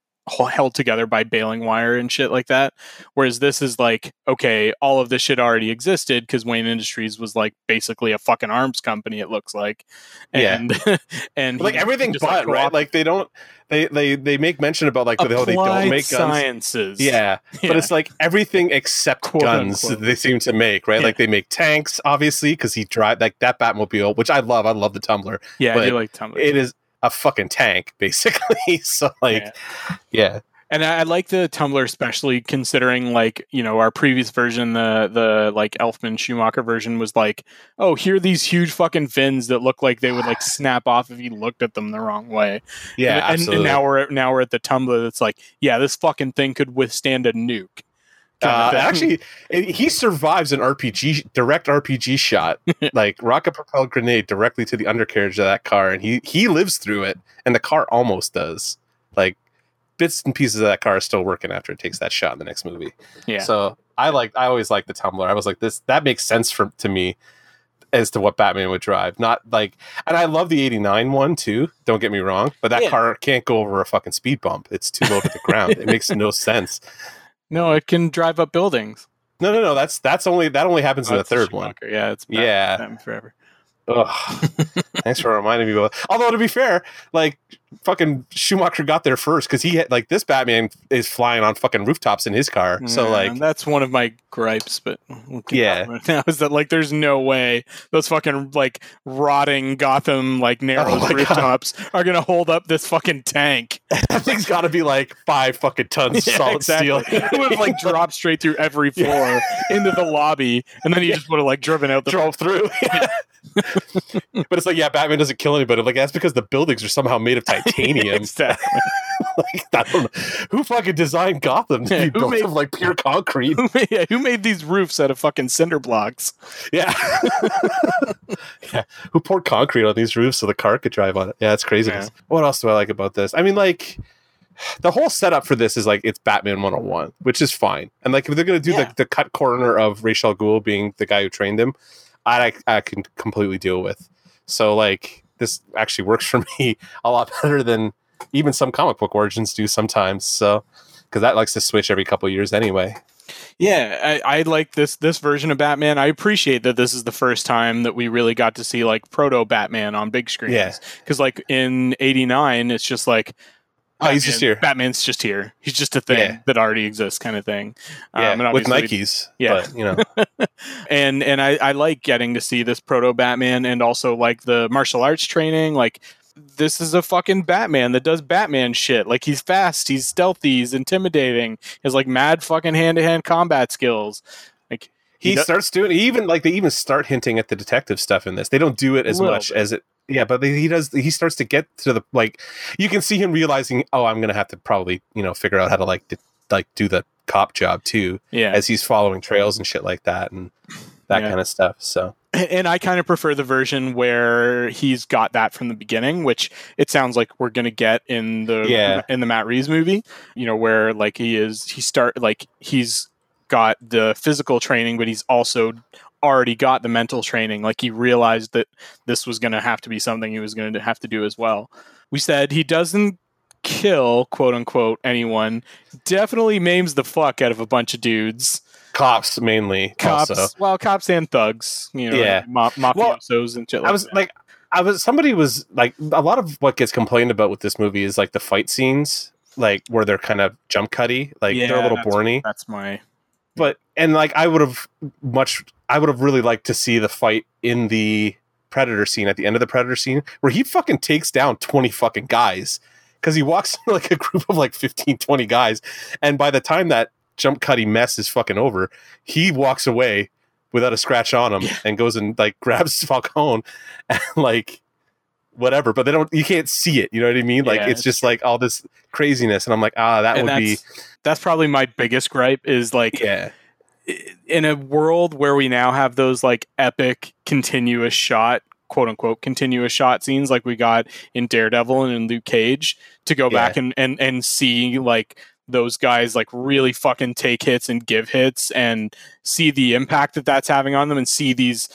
held together by baling wire and shit like that whereas this is like okay all of this shit already existed because wayne industries was like basically a fucking arms company it looks like Yeah. and *laughs* and like everything but like, right? Like they don't. They they they make mention about like how they don't make guns. sciences Yeah, Yeah. *laughs* but it's like everything except Quote, guns unquote. they seem to make, right? Yeah. Like they make tanks, obviously, because he drive like that Batmobile, which I love. I love the Tumbler. Yeah, I do like Tumbler. It is a fucking tank, *laughs* basically. so like, Yeah. yeah, and I, I like the Tumbler, especially considering like you know our previous version, the the like Elfman Schumacher version was like, oh, here are these huge fucking fins that look like they would like *sighs* snap off if you looked at them the wrong way. yeah, and, and- and now we're at, now we're at the Tumbler that's like, yeah, this fucking thing could withstand a nuke. Uh, actually, *laughs* he survives an RPG direct RPG shot, *laughs* like rocket propelled grenade directly to the undercarriage of that car, and he he lives through it, and the car almost does. Like bits and pieces of that car are still working after it takes that shot in the next movie. yeah, So I like I always like the tumbler. I was like this that makes sense for to me as to what Batman would drive. Not like and I love the 89 one too, don't get me wrong, but that Yeah. car can't go over a fucking speed bump. It's too low to the ground. It makes no *laughs* sense. No, it can drive up buildings. No, no, no. That's that's only that only happens in Oh, the third one. Yeah, it's Yeah. Forever. *laughs* Thanks for reminding me about. Although to be fair, like fucking Schumacher got there first because he had like this Batman is flying on fucking rooftops in his car. So Yeah, like that's one of my gripes, but we'll Yeah. one *laughs* now is that like there's no way those fucking like rotting Gotham like narrow Oh my God. rooftops are gonna hold up this fucking tank. *laughs* that thing's got to be like five fucking tons of solid exactly. steel. *laughs* it would have like dropped straight through every floor into the lobby, and then he just would have like driven out the drove through. *laughs* but it's like, yeah, Batman doesn't kill anybody. Like that's because the buildings are somehow made of titanium. Exactly. like, I don't know. Who fucking designed Gotham to Yeah, be who built made- of like pure concrete? Who made, yeah, who made these roofs out of fucking cinder blocks? Yeah. yeah. Who poured concrete on these roofs so the car could drive on it? Yeah, it's craziness. What else do I like about this? I mean, like the whole setup for this is like it's Batman 101, which is fine. And like if they're gonna do Yeah. the, the cut corner of Ra's al Ghul being the guy who trained him, I I can completely deal with. So like this actually works for *laughs* me a lot better than even some comic book origins do sometimes. So because that likes to switch every couple years anyway. Yeah, I, I like this this version of Batman. I appreciate that this is the first time that we really got to see like proto Batman on big screens. Yeah. because like in '89, it's just like. Oh, he's just here. Batman's just here. He's just a thing Yeah. that already exists, kind of thing. Yeah, Um, and with Nikes. Yeah. but you know, *laughs* and and I, I like getting to see this proto Batman and also like the martial arts training. Like this is a fucking Batman that does Batman shit. Like he's fast, he's stealthy, he's intimidating, He's like mad fucking hand to hand combat skills. Like he He starts doing even like they even start hinting at the detective stuff in this they don't do it as much bit. as it yeah but he does he starts to get to the like you can see him realizing oh i'm gonna have to probably you know figure out how to like d- like do the cop job too yeah, as he's following trails and shit like that and that Yeah. kind of stuff so and I kind of prefer the version where he's got that from the beginning, which it sounds like we're gonna get in the Yeah. in the Matt Reeves movie. You know, where like he is he start like he's got the physical training, but he's also already got the mental training. Like he realized that this was gonna have to be something he was gonna have to do as well. We said he doesn't kill quote unquote anyone definitely maims the fuck out of a bunch of dudes cops mainly cops also well cops and thugs you know Yeah. ma- mafiosos and shit like i was that. like i was somebody was like a lot of what gets complained about with this movie is like the fight scenes like where they're kind of jump cutty like they're a little that's- borny That's my but and like I would have much I would have really liked to see the fight in the Predator scene at the end of the Predator scene where he fucking takes down 20 fucking guys because he walks into *laughs* like a group of like 15 20 guys and by the time that jump cutty mess is fucking over he walks away without a scratch on him Yeah. and goes and like *laughs* grabs Falcone and like whatever but they don't you can't see it you know what I mean? Like Yeah, it's just like all this craziness and I'm like ah that and would that's be that's probably my biggest gripe is like yeah. in a world where we now have those like epic continuous shot quote unquote continuous shot scenes like we got in Daredevil and in Luke Cage to go Yeah. back and, and and see like those guys like really fucking take hits and give hits and see the impact that that's having on them and see these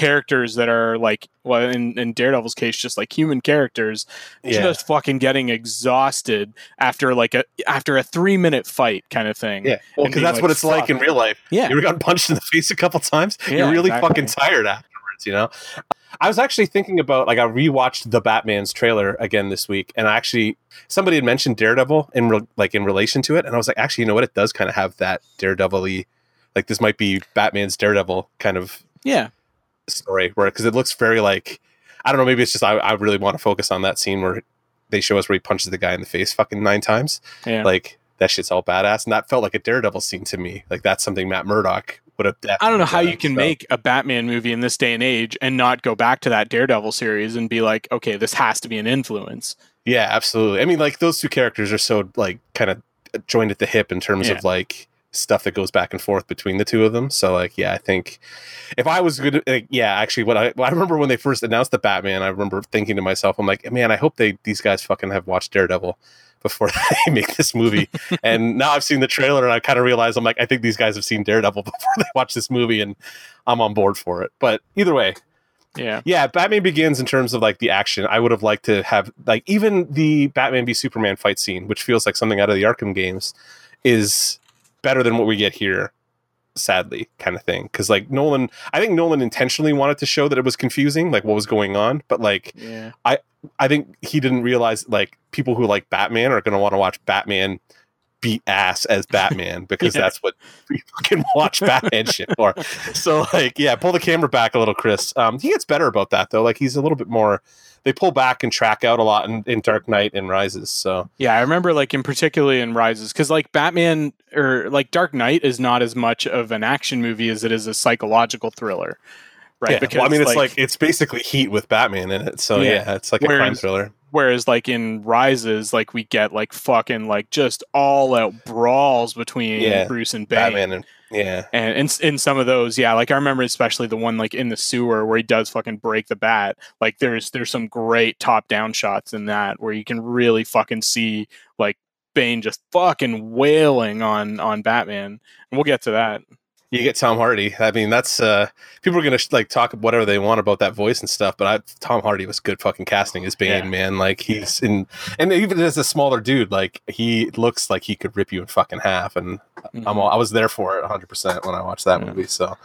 characters that are like well in, in Daredevil's case just like human characters Yeah. just fucking getting exhausted after like a after a 3 minute fight kind of thing. Yeah, well, because that's like, what it's like in real life. Yeah. You gotten punched in the face a couple times? Yeah, You're really exactly. fucking tired afterwards, you know? I was actually thinking about like I rewatched the Batman's trailer again this week, and I actually somebody had mentioned Daredevil in re- like in relation to it, and I was like, actually, you know what? It does kind of have that Daredevil-y, like this might be Batman's Daredevil kind of Yeah. Story, where because it looks very like I don't know, maybe it's just I, I really want to focus on that scene where they show us where he punches the guy in the face fucking nine times Yeah. like that shit's all badass and that felt like a daredevil scene to me like that's something matt murdock would have I don't know how you can so. make a Batman movie in this day and age and not go back to that Daredevil series and be like, okay, this has to be an influence. yeah absolutely i mean like those two characters are so like kind of joined at the hip in terms Yeah. of like stuff that goes back and forth between the two of them. So like yeah i think if i was good like, yeah actually what i well, i remember when they first announced the batman i remember thinking to myself i'm like man i hope they these guys fucking have watched daredevil before *laughs* they make this movie. *laughs* And now i've seen the trailer and i kind of realize i'm like i think these guys have seen daredevil *laughs* before they watch this movie and i'm on board for it. But either way Yeah. yeah, Batman Begins in terms of like the action, I would have liked to have like even the Batman v Superman fight scene, which feels like something out of the Arkham games, is better than what we get here. Sadly, kind of thing, because like Nolan, I think Nolan intentionally wanted to show that it was confusing, like what was going on, but like Yeah. I think he didn't realize like people who like Batman are going to want to watch Batman beat ass as Batman because *laughs* Yeah. that's what we fucking watch *laughs* Batman shit for. So like, yeah, pull the camera back a little, Chris. Um, he gets better about that though. Like he's a little bit more. They pull back and track out a lot in, in Dark Knight and Rises. So Yeah, I remember like in particularly in Rises because like Batman or like Dark Knight is not as much of an action movie as it is a psychological thriller, right? yeah, well, I mean, it's like, it's basically Heat with Batman in it. So Yeah. yeah, it's like a crime thriller. Whereas like in Rises, like we get like fucking like just all out brawls between Yeah, Bruce and Bane. Batman and yeah, And in, in some of those, yeah, like I remember especially the one like in the sewer where he does fucking break the bat. Like there's there's some great top down shots in that where you can really fucking see like Bane just fucking wailing on on Batman. And we'll get to that. You get Tom Hardy. I mean, that's uh people are gonna like talk whatever they want about that voice and stuff, but I, Tom Hardy was good fucking casting as Bane, Yeah. man. Like he's in, and even as a smaller dude, like he looks like he could rip you in fucking half. And I'm all, I was there for it 100 percent when I watched that Yeah. movie. So,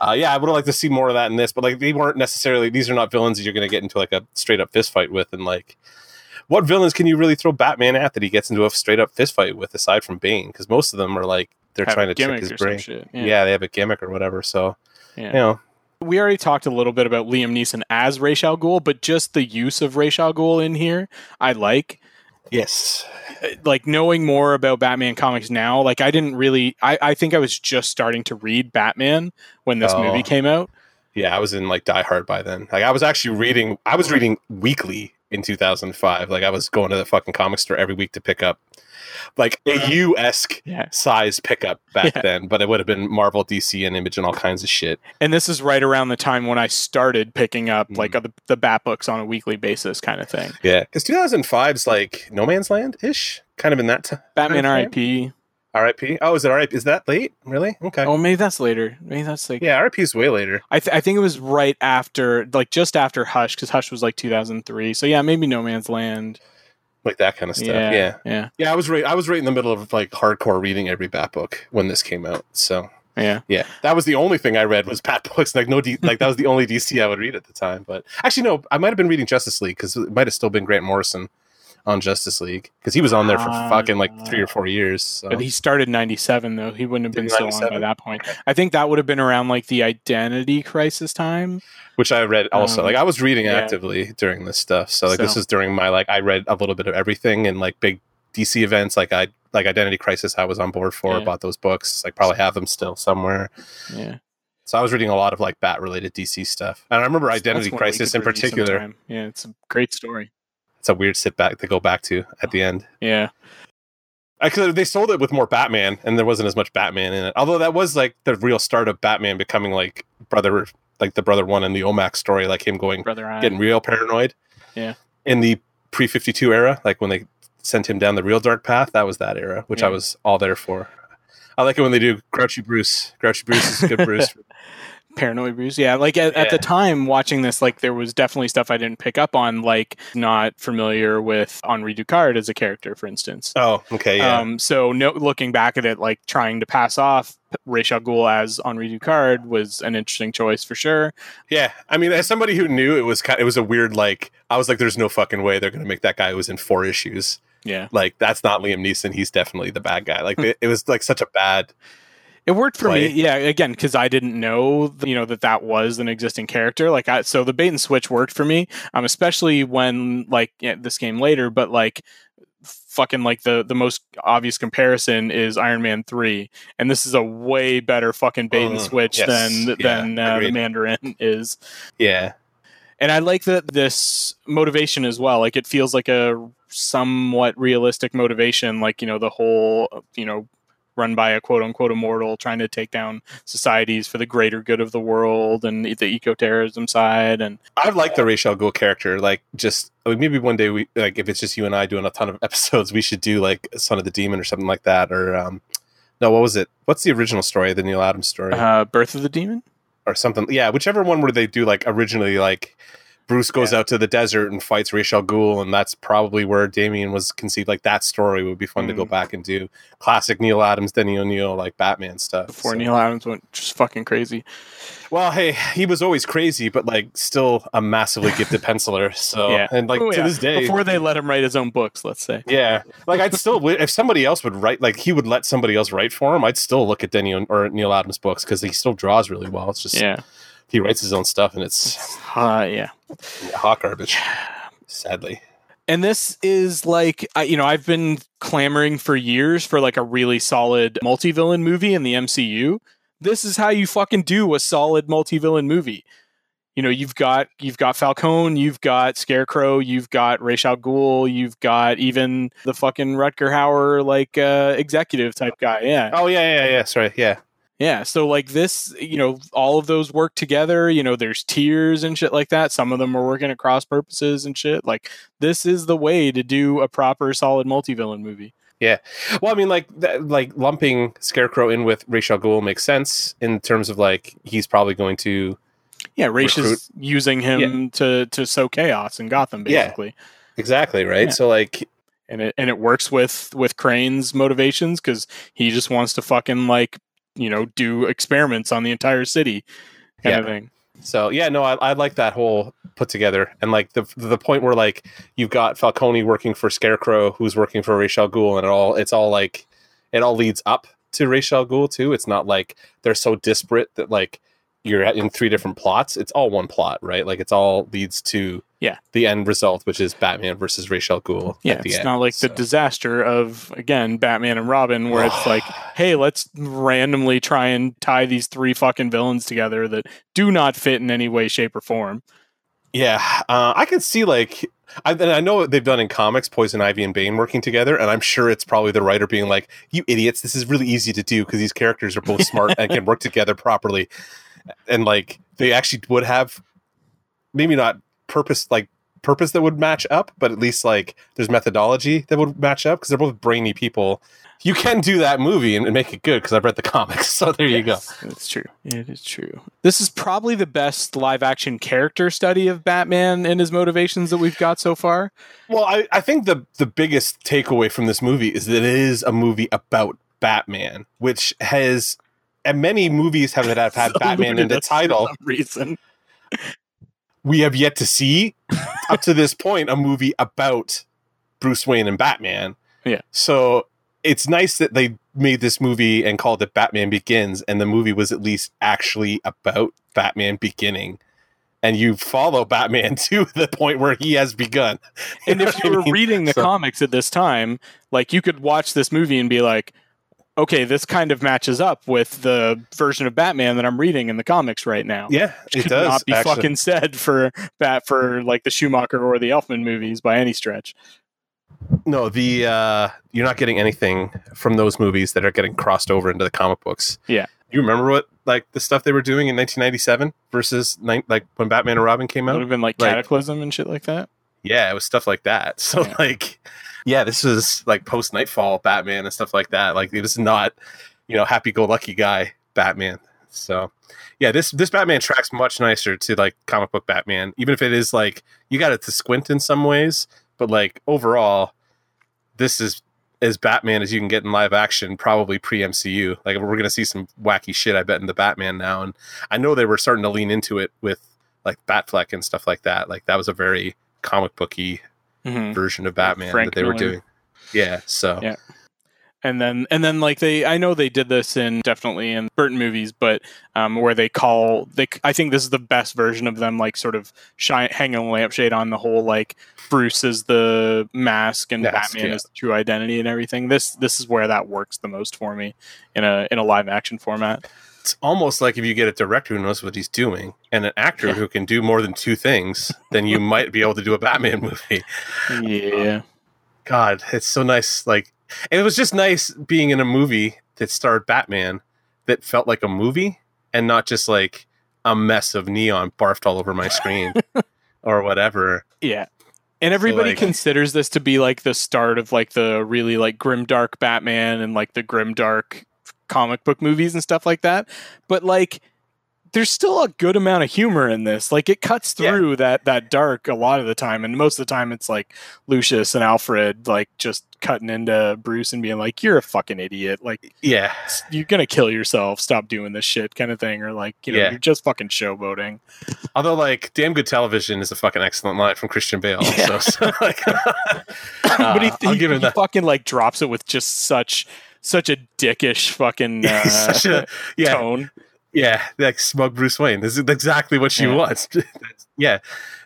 uh, yeah, I would have liked to see more of that in this, but like they weren't necessarily. These are not villains that you're gonna get into like a straight up fist fight with, and like. What villains can you really throw Batman at that he gets into a straight up fist fight with aside from Bane? Because most of them are like they're trying to trick his brain. shit. Yeah. they have a gimmick or whatever. So Yeah. you know, We already talked a little bit about Liam Neeson as Ra's al Ghul, but just the use of Ra's al Ghul in here, I like. yes, uh, like knowing more about Batman comics now, like I didn't really I, I think I was just starting to read Batman when this Oh. movie came out. yeah, I was in like Die Hard by then. Like I was actually reading. I was reading weekly in 2005. Like I was going to the fucking comic store every week to pick up like a U esque Yeah. size pickup back Yeah. then, but it would have been Marvel, DC, and Image and all kinds of shit. And this is right around the time when I started picking up Mm. like the, the Bat books on a weekly basis kind of thing. Yeah, because 2005's like No Man's Land ish, kind of in that. T- Batman. R.I.P. R.I.P. Oh, is it R.I.P. Is that late? Really? Okay. Oh, maybe that's later. Maybe that's like Yeah, R.I.P. is way later. I, th- I think it was right after like just after Hush because Hush was like 2003. So yeah, maybe No Man's Land. Like that kind of stuff. Yeah, yeah. yeah, Yeah, I was right. I was right in the middle of like hardcore reading every Bat book when this came out. So yeah. yeah, that was the only thing I read was Bat books. Like no, D- like that was the only DC I would read at the time. But actually, no, I might have been reading Justice League because it might have still been Grant Morrison on Justice League because he was on there for Ah. fucking like three or four years. So. But he started 97 though. He wouldn't have been so on by that point. I think that would have been around like the identity crisis time. which I read also. Um, like I was reading yeah. actively during this stuff. So like this is during my like I read a little bit of everything and like big DC events like I like Identity Crisis I was on board for. Yeah. Bought those books. Like probably have them still somewhere. Yeah. So I was reading a lot of like bat related DC stuff. And I remember Identity Crisis in particular. Yeah, it's a great story. It's a weird sit back to go back to at the end. Yeah. Actually, they sold it with more Batman, and there wasn't as much Batman in it. Although that was like the real start of Batman becoming like brother, like the brother one in the OMAC story, like him going Brother getting real paranoid. Yeah. In the pre fifty two era, like when they sent him down the real dark path, that was that era, which I was all there for. I like it when they do Grouchy Bruce. Grouchy Bruce is good *laughs* Bruce. Paranoid Bruce. Yeah, like at, at the time watching this, like there was definitely stuff I didn't pick up on, like not familiar with Henri Ducard as a character, for instance. Oh, okay, yeah. Um, so no, looking back at it, like trying to pass off Ra's al Ghul as Henri Ducard was an interesting choice for sure. Yeah, I mean, as somebody who knew it was kind, it was a weird like. I was like, "There's no fucking way they're going to make that guy who was in four issues. Yeah, Like, that's not Liam Neeson. He's definitely the bad guy. Like, Hmm. it, it was like such a bad. It worked for Play. me. Yeah, again, because I didn't know, you know, that that was an existing character. Like, I so the bait and switch worked for me. Um, especially when like yeah, this came later, but like fucking like the the most obvious comparison is Iron Man 3 and this is a way better fucking bait and Mm, switch yes, than yeah, than uh, the. Mandarin *laughs* is Yeah, and I like that this motivation as well. Like it feels like a somewhat realistic motivation. Like you know the whole you know run by a quote unquote immortal trying to take down societies for the greater good of the world and the eco terrorism side and I like the Ra's al Ghul character. Like, just like maybe one day we like if it's just you and I doing a ton of *laughs* episodes, we should do like Son of the Demon or something like that. Or um, no, what was it? What's the original story? The Neal Adams story uh, Birth of the Demon. or something? Yeah, whichever one where they do like originally like. Bruce goes out to the desert and fights Ra's al Ghul, and that's probably where Damian was conceived. Like that story would be fun to go Mm. back and do classic Neal Adams, Denny O'Neil, like Batman stuff. Before So- Neal Adams went just fucking crazy. Well, hey, he was always crazy, but like still a massively *laughs* gifted penciler. So, Yeah. and like Oh, to yeah. this day, Before they let him write his own books, let's say. yeah, like I'd still if somebody else would write, like he would let somebody else write for him. I'd still look at Denny or Neal Adams books because he still draws really well. It's just Yeah. He writes his own stuff, and it's Uh, yeah. *laughs* hot garbage. Sadly, and this is like you know i've been clamoring for years for like a really solid multi-villain movie in the mcu this is how you fucking do a solid multi-villain movie you know you've got you've got falcone you've got scarecrow you've got Ra's al Ghul, you've got even the fucking rutger hauer like uh executive type guy yeah oh yeah, yeah, yeah. Sorry, yeah, yeah, so like this, you know, all of those work together. You know, there's tiers and shit like that. Some of them are working at cross purposes and shit. Like this is the way to do a proper, solid multi-villain movie. Yeah. Well, I mean, like that, like lumping Scarecrow in with Ra's al Ghul makes sense in terms of like he's probably going to Yeah, Ra's Recruit. is using him to to sow chaos in Gotham, Yeah. basically. exactly right. Yeah. So like And it and it works with with Crane's motivations because he just wants to fucking like you know do experiments on the entire city, kind Yeah. of thing. So yeah, no, I, I like that whole put together, and like the the point where like you've got Falcone working for Scarecrow, who's working for Ra's al Ghul, and it all it's all like it all leads up to Ra's al Ghul too. It's not like they're so disparate that like you're in three different plots. It's all one plot, right? Like it's all leads to Yeah. the end result, which is Batman versus Ra's al Ghul. Yeah, at the it's end. not like So- the disaster of again Batman and Robin, where it's like, *sighs* hey, let's randomly try and tie these three fucking villains together that do not fit in any way, shape, or form. Yeah, uh, I can see like I, and I know what they've done in comics, Poison Ivy and Bane working together, and I'm sure it's probably the writer being like, "You idiots, this is really easy to do because these characters are both *laughs* smart and can work together properly." And like they actually would have maybe not purpose like purpose that would match up, but at least like there's methodology that would match up because they're both brainy people. You can do that movie and, and make it good because I've read the *laughs* comics. So there you go. It's true. It is true. This is probably the best live action character study of Batman and his motivations that we've got so far. Well, I, I think the the biggest takeaway from this movie is that it is a movie about Batman, which has and many oh. movies have that have had *laughs* Batman in the title. some reason. We have yet to see up to this point a movie about Bruce Wayne and Batman. Yeah. So it's nice that they made this movie and called it Batman Begins, and the movie was at least actually about Batman beginning. And you follow Batman *laughs* to the point where he has begun. And if you *laughs* were what I mean? reading the So- comics at this time, like you could watch this movie and be like, okay, this kind of matches up with the version of Batman that I'm reading in the comics right now. Yeah, it could does. not be actually. fucking said for bat for like the Schumacher or the Elfman movies by any stretch. No, the uh, you're not getting anything from those movies that are getting crossed over into the comic books. Yeah. You remember what like the stuff they were doing in 1997 versus ni- like when Batman and Robin came out? It would have been like Like- Cataclysm and shit like that. Yeah, it was stuff like that. *laughs* So Yeah. like, yeah, this is like post Nightfall Batman and stuff like that. Like it was not, you know, happy go lucky guy Batman. So yeah, this this Batman tracks much nicer to like comic book Batman, even if it is like you got it to squint in some ways, but like overall, this is as Batman as you can get in live action, probably pre MCU. Like we're gonna see some wacky shit, I bet, in the Batman now. And I know they were starting to lean into it with like Batfleck and stuff like that. Like that was a very comic booky Mhm. version of Batman Frank that they were doing. Yeah, so Yeah. and then and then like they i know they did this in definitely in burton movies but um where they call they i think this is the best version of them like sort of shine hanging a lampshade on the whole like bruce is the mask and Mask, batman yeah. is the true identity and everything this this is where that works the most for me in a in a live action format it's almost like if you get a director who knows what he's doing and an actor Yeah. who can do more than two things, then you *laughs* might be able to do a Batman movie. yeah God, it's so nice. Like, it was just nice being in a movie that starred Batman that felt like a movie and not just like a mess of neon barfed all over my screen *laughs* or whatever. Yeah. And everybody like- considers this to be like the start of like the really like grim dark Batman and like the grim dark comic book movies and stuff like that. But like there's still a good amount of humor in this. Like it cuts Yeah. through that that dark a lot of the time and most of the time it's like Lucius and Alfred like just cutting into Bruce and being like you're a fucking idiot. Like Yeah. you're going to kill yourself. Stop doing this shit kind of thing or like, you know, Yeah. you're just fucking showboating. Although, like, damn good television is a fucking excellent line from Christian Bale. Yeah. So, so, like, *laughs* but he, uh, he, he fucking like drops it with just such such a dickish fucking *laughs* uh, Such a- yeah, tone. Yeah, like smug Bruce Wayne. This is exactly what she Yeah. wants. *laughs* yeah,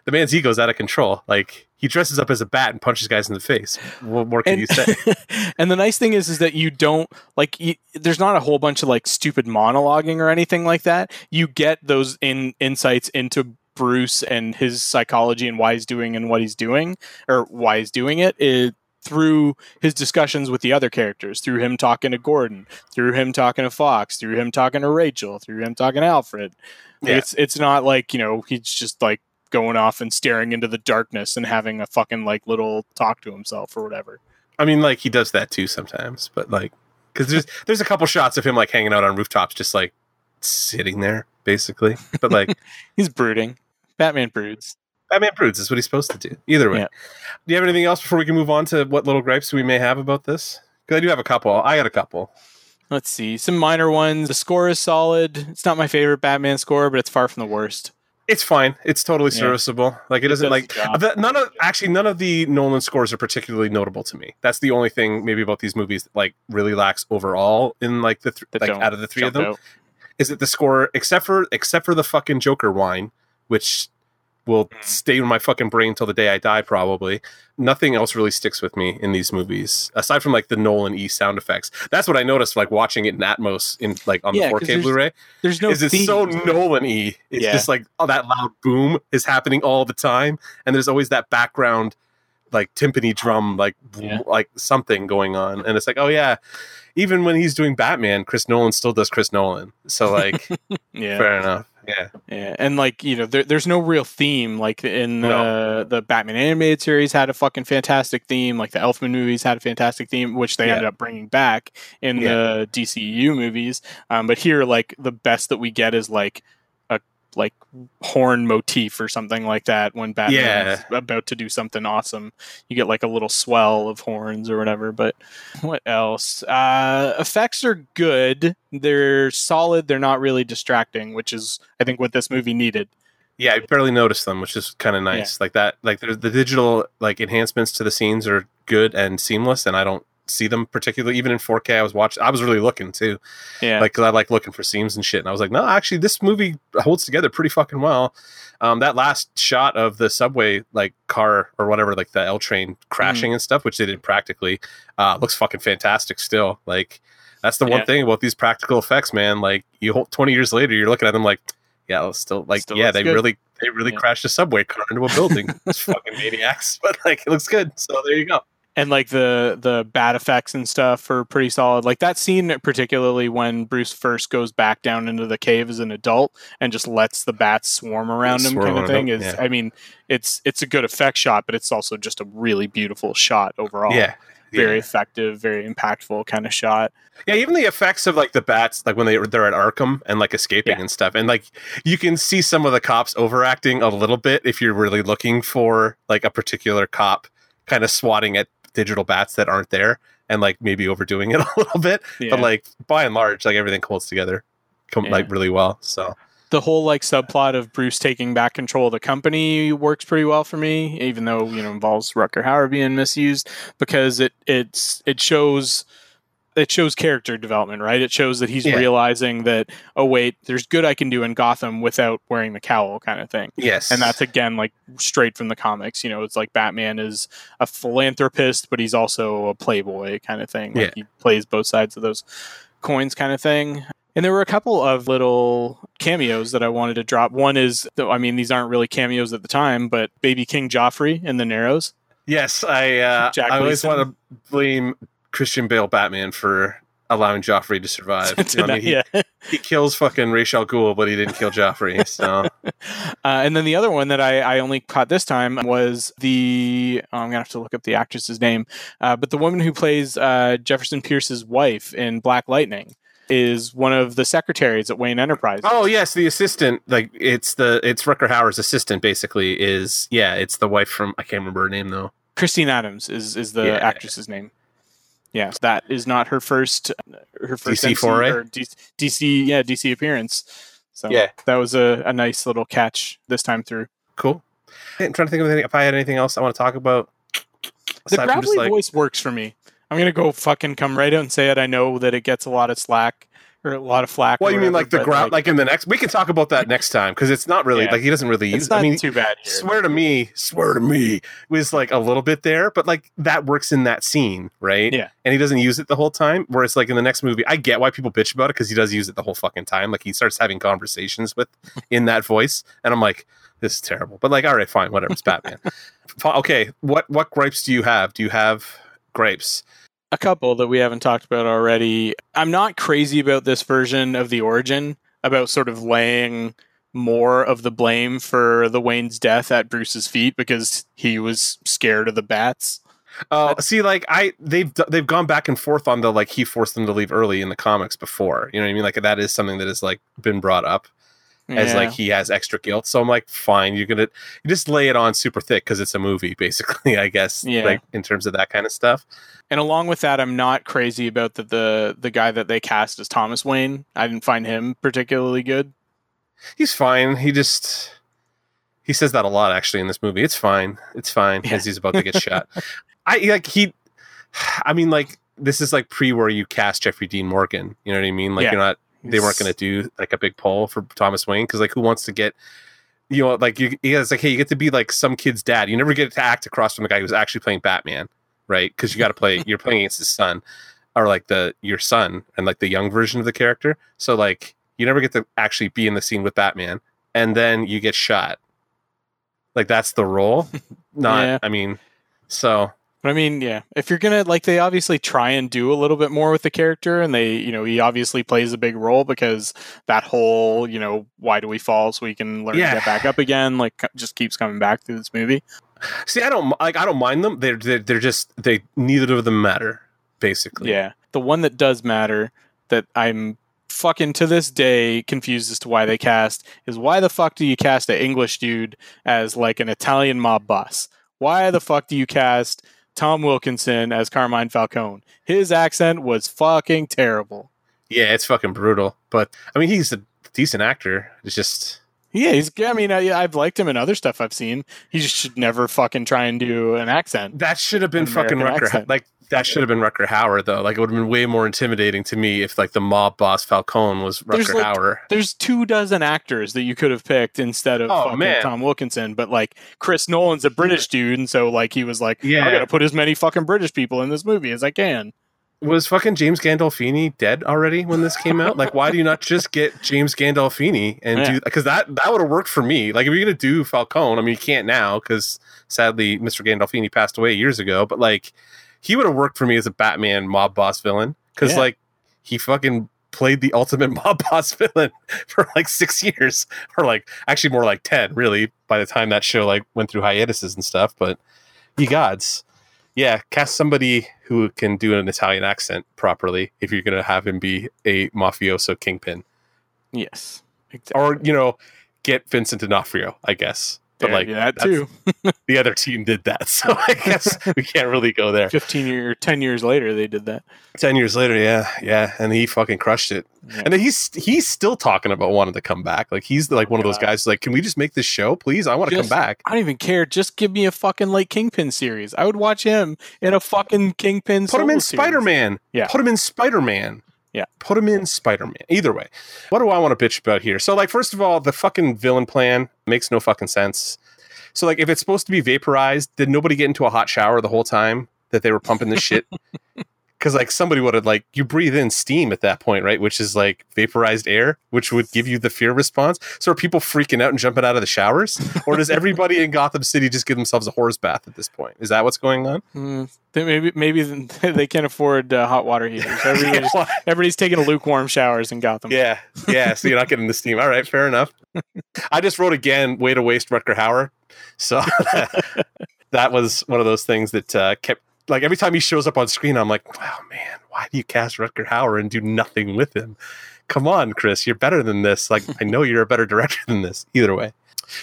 the man's ego's out of control. Like he dresses up as a bat and punches guys in the face. What more can And, you say? *laughs* and the nice thing is, is that you don't like. You, there's not a whole bunch of like stupid monologuing or anything like that. You get those in insights into Bruce and his psychology and why he's doing and what he's doing or why he's doing it. it through his discussions with the other characters, through him talking to Gordon, through him talking to Fox, through him talking to Rachel, through him talking to Alfred. Yeah. It's it's not like you know he's just like going off and staring into the darkness and having a fucking like little talk to himself or whatever. I mean, like he does that too sometimes, but like because there's there's a couple shots of him like hanging out on rooftops, just like sitting there, basically. But like *laughs* He's brooding. Batman broods. Batman broods is what he's supposed to do. Either way, Yeah. do you have anything else before we can move on to what little gripes we may have about this? Because I do have a couple. I got a couple. Let's see some minor ones. The score is solid. It's not my favorite Batman score, but it's far from the worst. It's fine. It's totally Yeah. serviceable. Like it doesn't like the none of actually none of the Nolan scores are particularly notable to me. That's the only thing maybe about these movies that like really lacks overall in like the th- like out of the three of them out. is that the score except for except for the fucking Joker wine, which will Mm. stay in my fucking brain till the day I die probably. Nothing else really sticks with me in these movies aside from like the Nolan E sound effects. That's what I noticed like watching it in Atmos in like on Yeah, the 'cause 4K there's Blu-ray There's no is it's theme. so Nolan E. It's Yeah. just like oh that loud boom is happening all the time, and there's always that background like timpani drum, like Yeah. like something going on, and it's like oh yeah, even when he's doing Batman, Chris Nolan still does Chris Nolan. So like *laughs* yeah. fair enough, yeah, Yeah, and like you know, there, there's no real theme. Like in the No. the Batman animated series had a fucking fantastic theme. Like the Elfman movies had a fantastic theme, which they Yeah. ended up bringing back in Yeah. the DCEU movies. Um, but here, like the best that we get is like like horn motif or something like that when Batman's about to do something awesome. You get like a little swell of horns or whatever. But what else? Uh, effects are good. They're solid. They're not really distracting, which is I think what this movie needed. yeah. I barely noticed them, which is kind of nice. Like that, like the, the digital like enhancements to the scenes are good and seamless, and I don't see them particularly even in 4K. I was watching. I was really looking too. Yeah. like because I like looking for seams and shit. And I was like, no, actually, this movie holds together pretty fucking well. Um, that last shot of the subway like car or whatever, like the L train crashing and stuff, which they did practically, uh, looks fucking fantastic. Still, like that's the one Yeah. thing about these practical effects, man. Like you hold twenty years later, you're looking at them like, yeah, it's still like, Still yeah, they good. really. They really Yeah. crashed a subway car into a building. *laughs* it's fucking maniacs, *laughs* but like it looks good. So there you go. And like the the bat effects and stuff are pretty solid. Like that scene, particularly when Bruce first goes back down into the cave as an adult and just lets the bats swarm around him, Swarm kind of thing. Is yeah. I mean, it's it's a good effect shot, but it's also just a really beautiful shot overall. Yeah. very Yeah. effective, very impactful kind of shot. Yeah, even the effects of like the bats, like when they they're at Arkham and like escaping Yeah. and stuff, and like you can see some of the cops overacting a little bit if you're really looking for like a particular cop kind of swatting at digital bats that aren't there, and like maybe overdoing it *laughs* a little bit. Yeah. But like by and large, like everything holds together, come Yeah. like really well. So the whole like subplot of Bruce taking back control of the company works pretty well for me, even though you know involves Rutger Hauer being misused because it it's it shows it shows character development, right? It shows that he's Yeah. realizing that oh wait, there's good I can do in Gotham without wearing the cowl, kind of thing. yes, And that's again like straight from the comics. You know, it's like Batman is a philanthropist, but he's also a playboy kind of thing. Like Yeah. he plays both sides of those coins kind of thing. And there were a couple of little cameos that I wanted to drop. One is, I mean, these aren't really cameos at the time, but Baby King Joffrey in the Narrows. yes. I uh, Jack I always want to blame Christian Bale Batman for allowing Joffrey to survive. *laughs* You know what I mean? he, yeah. he kills fucking Ra's al Ghul, but he didn't kill Joffrey. So *laughs* Uh, and then the other one that I, I only caught this time was the oh, I'm gonna have to look up the actress's name, uh, but the woman who plays uh, Jefferson Pierce's wife in Black Lightning is one of the secretaries at Wayne Enterprises. Oh yes, the assistant. Like it's the it's Rutger Hauer's assistant. Basically, is yeah, it's the wife from I can't remember her name though. Christine Adams is is the Yeah. actress's name. Yeah, that is not her first uh, her first DC MC foray? or DC, DC yeah DC appearance. So Yeah. that was a, a nice little catch this time through. Cool. I'm trying to think of anything, if I had anything else I want to talk about. The just, like- voice works for me. I'm gonna go fucking come right out and say it. I know that it gets a lot of slack or a lot of flack. Well, you mean like the ground? Like in the next, we can talk about that next time because it's not really Yeah. like he doesn't really it's not I mean, too bad here. swear to me, swear to me was like a little bit there, but like that works in that scene, right? Yeah. And he doesn't use it the whole time. Whereas like in the next movie, I get why people bitch about it because he does use it the whole fucking time. Like he starts having conversations with in that voice, and I'm like, this is terrible. But like, all right, fine, whatever. It's Batman. *laughs* Okay, what what gripes do you have? Do you have gripes? A couple that we haven't talked about already. I'm not crazy about this version of the origin about sort of laying more of the blame for the Wayne's death at Bruce's feet because he was scared of the bats. Oh, see, like I they've they've gone back and forth on the like he forced them to leave early in the comics before. You know what I mean? Like that is something that has like been brought up as like he has extra guilt. So I'm like, fine, you're gonna you just lay it on super thick because it's a movie, *laughs* basically. I guess, Yeah. like in terms of that kind of stuff. And along with that, I'm not crazy about the, the the guy that they cast as Thomas Wayne. I didn't find him particularly good. He's fine. He just he says that a lot actually in this movie. It's fine. It's fine Yeah. as he's about to get shot. *laughs* I like he. I mean, like this is like pre where you cast Jeffrey Dean Morgan. You know what I mean? Like Yeah. you're not they weren't going to do like a big poll for Thomas Wayne because like who wants to get you know like you yeah, it's like hey you get to be like some kid's dad. You never get to act across from the guy who's actually playing Batman right? Because you got to play *laughs* you're playing against his son or like the your son and like the young version of the character. So like you never get to actually be in the scene with Batman and then you get shot. Like that's the role *laughs* not Yeah. I mean so But I mean, yeah, if you're gonna like, they obviously try and do a little bit more with the character, and they, you know, he obviously plays a big role because that whole, you know, why do we fall so we can learn Yeah. to get back up again, like, just keeps coming back through this movie. see I don't like I don't mind them they're they're, they're just they neither of them matter basically Yeah, the one that does matter that I'm fucking to this day confused as to why they cast is why the fuck do you cast an English dude as like an Italian mob boss? Why the fuck do you cast Tom Wilkinson as Carmine Falcone? His accent was fucking terrible. Yeah, it's fucking brutal. But I mean, he's a decent actor. It's just Yeah, he's. I mean, I, I've liked him in other stuff I've seen. He just should never fucking try and do an accent. that should have been fucking Rutger. accent. Like that should have been Rutger Hauer though. Like it would have been way more intimidating to me if like the mob boss Falcone was There's, Rutger like, Hauer. There's two dozen actors that you could have picked instead of Oh, fucking. Tom Wilkinson, but like Chris Nolan's a British dude, and so like he was like, Yeah. I gotta put as many fucking British people in this movie as I can. Was fucking James Gandolfini dead already when this came out? Like, why do you not just get James Gandolfini and Yeah. do because that that would have worked for me. Like, if you're gonna do Falcone, I mean, you can't now because sadly Mr. Gandolfini passed away years ago. But like, he would have worked for me as a Batman mob boss villain because Yeah. like he fucking played the *laughs* ultimate mob boss villain *laughs* for like six years or like actually more like 10 really by the time that show like went through hiatuses and stuff but ye gods yeah cast somebody who can do an italian accent properly if you're gonna have him be a mafioso kingpin Yes. Exactly. or you know get vincent d'onofrio i guess but Yeah, like yeah, that too. *laughs* the other team did that *laughs* so i guess we can't really go there 15 year 10 years later they did that 10 years later yeah yeah and he fucking crushed it Yeah. and then he's he's still talking about wanting to come back like he's like one of those guys like can we just make this show please i want to come back I don't even care. Just give me a fucking like Kingpin series. I would watch him in a fucking Kingpin. put him in spider-man Yeah. put him in spider-man Yeah. put him in spider-man. Either way. What do i want to bitch about here? So like first of all the fucking villain plan makes no fucking sense. So like if it's supposed to be vaporized did nobody get into a hot shower the whole time that they were pumping this shit *laughs* because like somebody would have like you breathe in steam at that point right? Which is like vaporized air which would give you the fear response. So are people freaking out and jumping out of the showers? Or does everybody in gotham city just give themselves a horse bath at this point? Is that what's going on. They maybe maybe *laughs* they can't afford uh, hot water heaters. *laughs* Everybody's, everybody's taking lukewarm showers in Gotham. yeah. Yeah so you're not getting the steam. All right fair enough. I just wrote again way to waste rutger hauer. So *laughs* that was one of those things that uh, kept like every time he shows up on screen i'm like wow man why do you cast rutger hauer and do nothing with him? Come on chris you're better than this. Like i know you're a better director than this. Either way.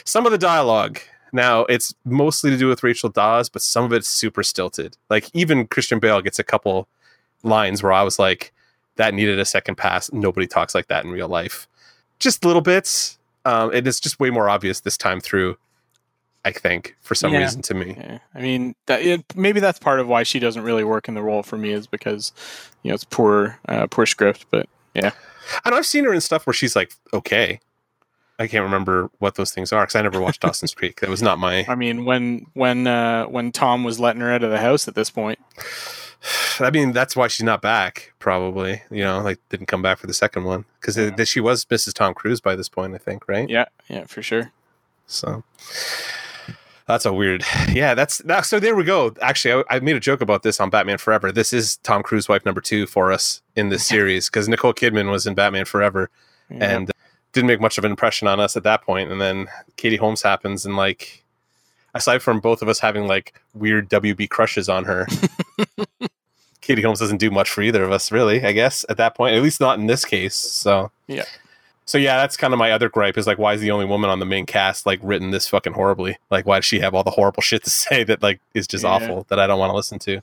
Some of the dialogue. Now it's mostly to do with rachel dawes but some of it's super stilted. Like even christian bale gets a couple lines where i was like that needed a second pass. Nobody talks like that in real life. Just little bits. Um, and it's just way more obvious this time through i think for some Yeah. reason to me Yeah. I mean, that, it, maybe that's part of why she doesn't really work in the role for me is because you know it's poor uh, poor script. But yeah, and i've seen her in stuff where she's like okay i can't remember what those things are because i never watched dawson's creek that was not my I mean, when when uh, when Tom was letting her out of the house at this point, *sighs* I mean, that's why she's not back. Probably, you know, like didn't come back for the second one because Yeah. she was Mrs. Tom Cruise by this point, I think, right? yeah, yeah, for sure. So that's a weird. *laughs* Yeah, that's that. So there we go. Actually, I, I made a joke about this on Batman Forever. This is Tom Cruise wife number two for us in this series because Nicole Kidman was in Batman Forever and didn't make much of an impression on us at that point. And then Katie Holmes happens, and like, aside from both of us having like weird WB crushes on her, *laughs* Katie Holmes doesn't do much for either of us, really. I guess at that point, at least not in this case. So Yeah. So yeah, that's kind of my other gripe is like, why is the only woman on the main cast like written this fucking horribly? Like, why does she have all the horrible *laughs* shit to say that like is just Yeah. awful that I don't want to listen to?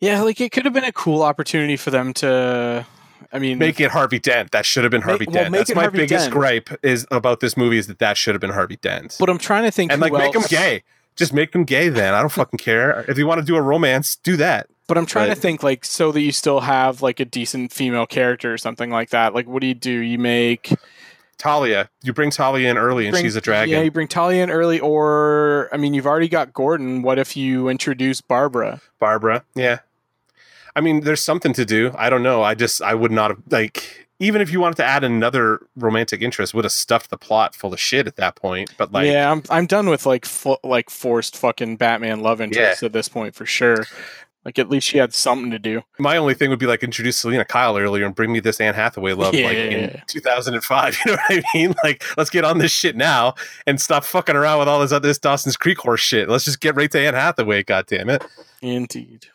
yeah, like it could have been a cool opportunity for them to. I mean, Make it Harvey Dent. That should have been Harvey Make- well, Dent. make That's it my Harvey biggest Dent. gripe is about this movie is that that should have been Harvey Dent. but I'm trying to think and who like make him gay. Just make him gay then. I don't fucking care. If you want to do a romance, do that. But I'm trying to think like so that you still have like a decent female character or something like that. Like, what do you do? You make Talia. You bring Talia in early and she's a dragon. Yeah, you bring Talia in early, or I mean, you've already got Gordon. What if you introduce Barbara? Barbara. Yeah. I mean, there's something to do. I don't know. I just I would not have like even if you wanted to add another romantic interest, would have stuffed the plot full of shit at that point. But like yeah, I'm I'm done with like fo- like forced fucking Batman love interest at this point for sure. Like at least she had something to do. my only thing would be like introduce Selina Kyle earlier and bring me this Anne Hathaway love like in 2005. *laughs* You know what I mean? Like let's get on this shit now and stop fucking around with all this other this Dawson's Creek horse shit. Let's just get right to Anne Hathaway. God damn it. Indeed.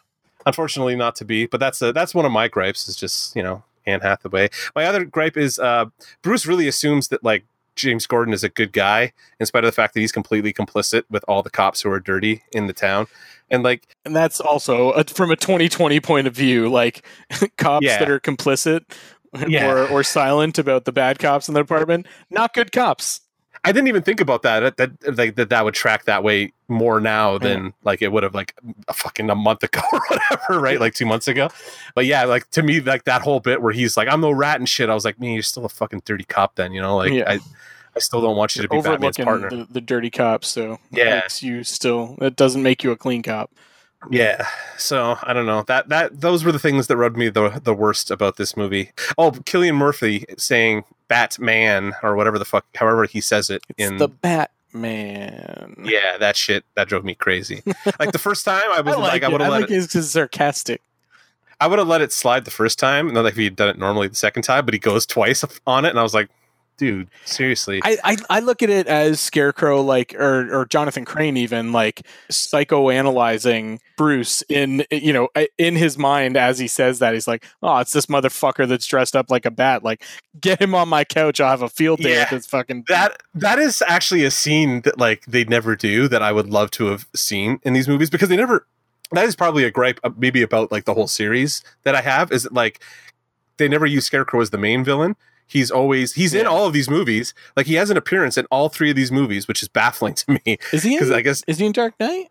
unfortunately not to be but that's a, that's one of my gripes is just you know anne hathaway my other gripe is uh bruce really assumes that like james gordon is a good guy in spite of the fact that he's completely complicit with all the cops who are dirty in the town and like And that's also uh from a 2020 point of view, like *laughs* cops Yeah. that are complicit Yeah. or, or silent about the bad cops in the department, not good cops. I didn't even think about that that that, that, that would track that way more now than like it would have like a fucking a month ago *laughs* or whatever right like two months ago but yeah like to me like that whole bit where he's like i'm no rat and shit i was like man you're still a fucking dirty cop then you know like Yeah. i i still don't want you to be batman's partner the, the dirty cop, So Yeah. makes you still. It doesn't make you a clean cop. Yeah. So I don't know that that those were the things that rubbed me the the worst about this movie. Oh, Cillian Murphy saying Batman or whatever the fuck, however he says it It's in the Batman. Yeah, that shit that drove me crazy. *laughs* like the first time, I was I like, like, I would have let like it, it because it's sarcastic. I would have let it slide the first time, not like if he'd done it normally the second time, but he goes twice on it, and I was like, dude, seriously. I, I I look at it as Scarecrow, like or or Jonathan Crane, even like psychoanalyzing Bruce in you know in his mind as he says that he's like, oh, it's this motherfucker that's dressed up like a bat. Like, get him on my couch. I'll have a field day Yeah. with this fucking. that that is actually a scene that like they never do that I would love to have seen in these movies because they never. That is probably a gripe, uh, maybe about like the whole series that I have. Is that like they never use Scarecrow as the main villain. He's always he's in all of these movies. Like he has an appearance in all three of these movies, which is baffling *laughs* to me is he? because In, I guess is he in Dark Knight?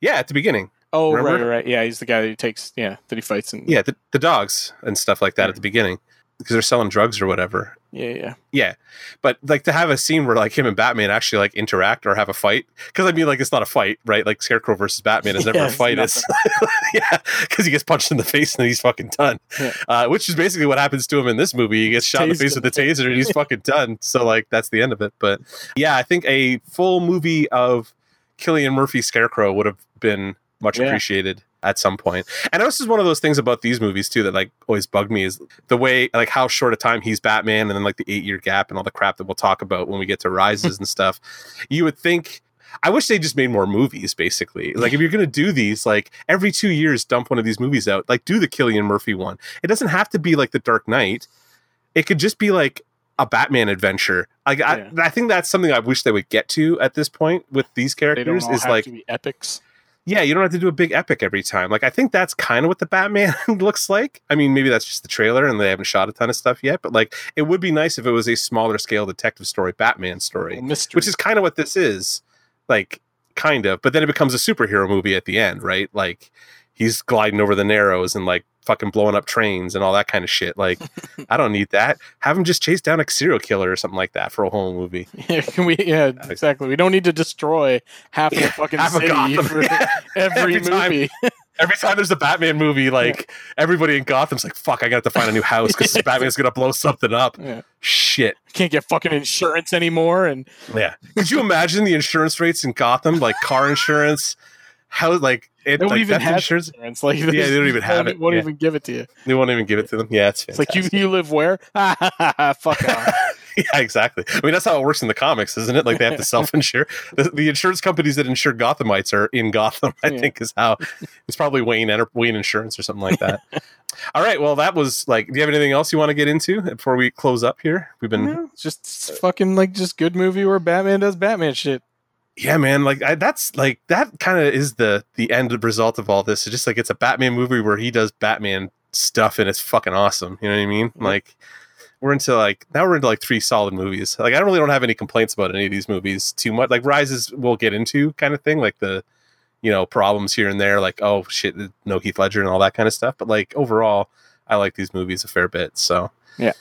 yeah, at the beginning, Oh right, Remember? right, right. Yeah, he's the guy that he takes. Yeah, that he fights and yeah, the, the dogs and stuff like that at the beginning because they're selling drugs or whatever. yeah, yeah. Yeah, but like to have a scene where like him and Batman actually like interact or have a fight because I mean like it's not a fight, right? Like Scarecrow versus Batman is *laughs* never Yeah, a fight. It's *laughs* yeah, because he gets punched in the face and he's fucking done. Yeah. Uh, which is basically what happens to him in this movie. He gets shot in the face with the taser and he's *laughs* fucking done. So like that's the end of it. But yeah, I think a full movie of Cillian Murphy Scarecrow would have been much Yeah. appreciated at some point. And this is one of those things about these movies too that like always bugged me is the way like how short a time he's Batman and then like the eight year gap and all the crap that we'll talk about when we get to rises and stuff. *laughs* You would think I wish they just made more movies, basically. Like if you're gonna do these, like every two years dump one of these movies out. Like do the Cillian Murphy one. It doesn't have to be like the Dark Knight. It could just be like a Batman adventure. Like Yeah. I, I think that's something I wish they would get to at this point with these characters. Is like to epics. Yeah, you don't have to do a big epic every time. Like I think that's kind of what the Batman *laughs* looks like. I mean, maybe that's just the trailer and they haven't shot a ton of stuff yet, but like it would be nice if it was a smaller scale detective story, Batman story, mystery. which is kind of what this is. Like kind of, but then it becomes a superhero movie at the end, right? Like he's gliding over the narrows and like fucking blowing up trains and all that kind of shit. Like *laughs* I don't need that. Have him just chase down a serial killer or something like that for a whole movie. *laughs* Yeah, we? Yeah, exactly. We don't need to destroy half of the fucking half city Gotham. for *laughs* every, Every time. movie. Every time there's a Batman movie, like everybody in Gotham's like, "Fuck, I got to find a new house because Batman's gonna blow something up." Yeah. Shit. Can't get fucking insurance anymore, and Yeah. Could you imagine the insurance rates in Gotham, like car insurance? How like it? they don't like, even have insurance? insurance. Like, Yeah, they don't even have *laughs* won't, it. Won't Yeah. even give it to you. They won't even give it to them. Yeah, it's It's like you, you live where? *laughs* Fuck *laughs* off. yeah, exactly. I mean, that's how it works in the comics, isn't it? Like they have to self-insure. the, the insurance companies that insure Gothamites are in Gotham. I Yeah. think is how it's probably Wayne Enter- Wayne Insurance or something like that. All right. Well, that was like. Do you have anything else you want to get into before we close up here? We've been No, just fucking like just good movie where Batman does Batman shit. Yeah man like I, that's like that kind of is the the end result of all this. It's just like it's a batman movie where he does batman stuff and it's fucking awesome. You know what i mean? Mhm. like we're into like now we're into like three solid movies. Like i really don't have any complaints about any of these movies too much. Like rises we'll get into kind of thing like the you know problems here and there like oh shit no heath ledger and all that kind of stuff. But like overall i like these movies a fair bit so. Yeah.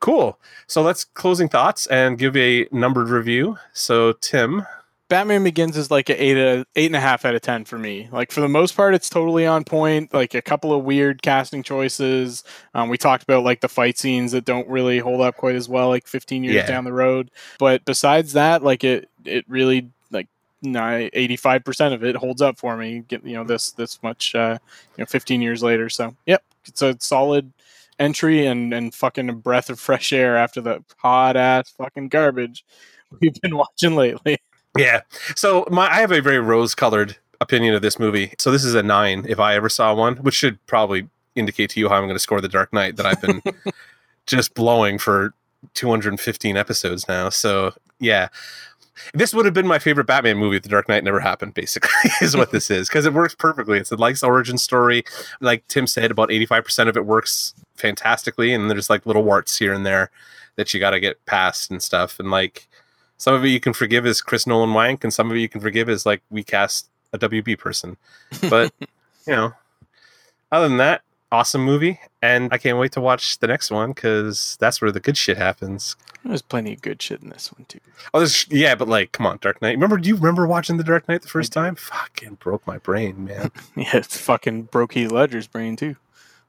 cool. So let's closing thoughts and give a numbered review. So tim Batman Begins is like an eight a, eight and a half out of ten for me. Like for the most part, it's totally on point. Like a couple of weird casting choices. Um, we talked about like the fight scenes that don't really hold up quite as well, like 15 years Yeah. down the road. But besides that, like it it really like eighty five percent of it holds up for me. Get you know this this much uh, you know 15 years later. So yep, it's a solid entry and and fucking a breath of fresh air after the hot ass fucking garbage *laughs* we've been watching lately. Yeah. So my I have a very rose colored opinion of this movie. So this is a nine if I ever saw one, which should probably indicate to you how I'm going to score the Dark Knight that I've been *laughs* just blowing for 215 episodes now. So yeah. This would have been my favorite Batman movie if The Dark Knight never happened, basically, *laughs* is what this is. Because it works perfectly. It's a nice origin story. Like Tim said, about 85% of it works fantastically. And there's like little warts here and there that you got to get past and stuff. And like some of it you can forgive is Chris Nolan wank, and some of it you can forgive is like we cast a WB person. But *laughs* you know, other than that, awesome movie, and I can't wait to watch the next one because that's where the good shit happens. There's plenty of good shit in this one too. Oh, there's yeah, but like, come on, Dark Knight. Remember? Do you remember watching the Dark Knight the first time? Fucking broke my brain, man. *laughs* Yeah, it's fucking broke Heath Ledger's brain too.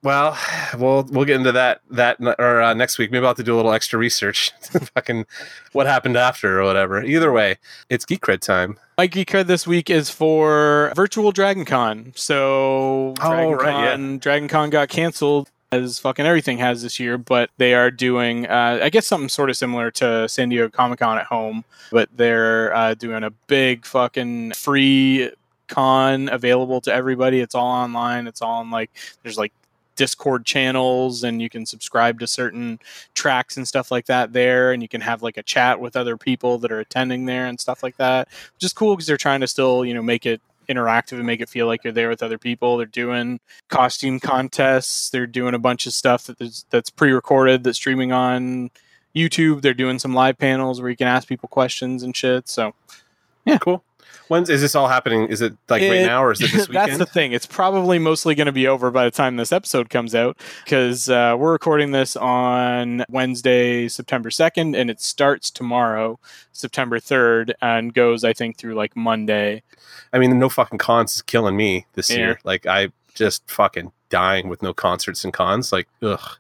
Well, we'll we'll get into that that or uh, next week. Maybe I'll have to do a little extra research. *laughs* Fucking what happened after or whatever. Either way, it's Geek Cred time. My Geek Cred this week is for virtual Dragon Con. So Dragon, Oh, right, yeah. Con, Dragon Con got canceled as fucking everything has this year, but they are doing, uh, I guess, something sort of similar to San Diego Comic Con at home, but they're uh, doing a big fucking free con available to everybody. It's all online. It's all on like, there's like Discord channels and you can subscribe to certain tracks and stuff like that there and you can have like a chat with other people that are attending there and stuff like that which is cool because they're trying to still you know make it interactive and make it feel like you're there with other people. They're doing costume contests. They're doing a bunch of stuff that that's pre-recorded that's streaming on youtube. They're doing some live panels where you can ask people questions and shit so yeah, Cool. When's is this all happening? Is it like right now or is it this weekend? *laughs* That's the thing. It's probably mostly going to be over by the time this episode comes out because uh, we're recording this on Wednesday, September 2nd, and it starts tomorrow, September 3rd, and goes, I think, through like Monday. I mean, no fucking cons is killing me this Yeah. year. Like I just fucking dying with no concerts and cons. Like ugh.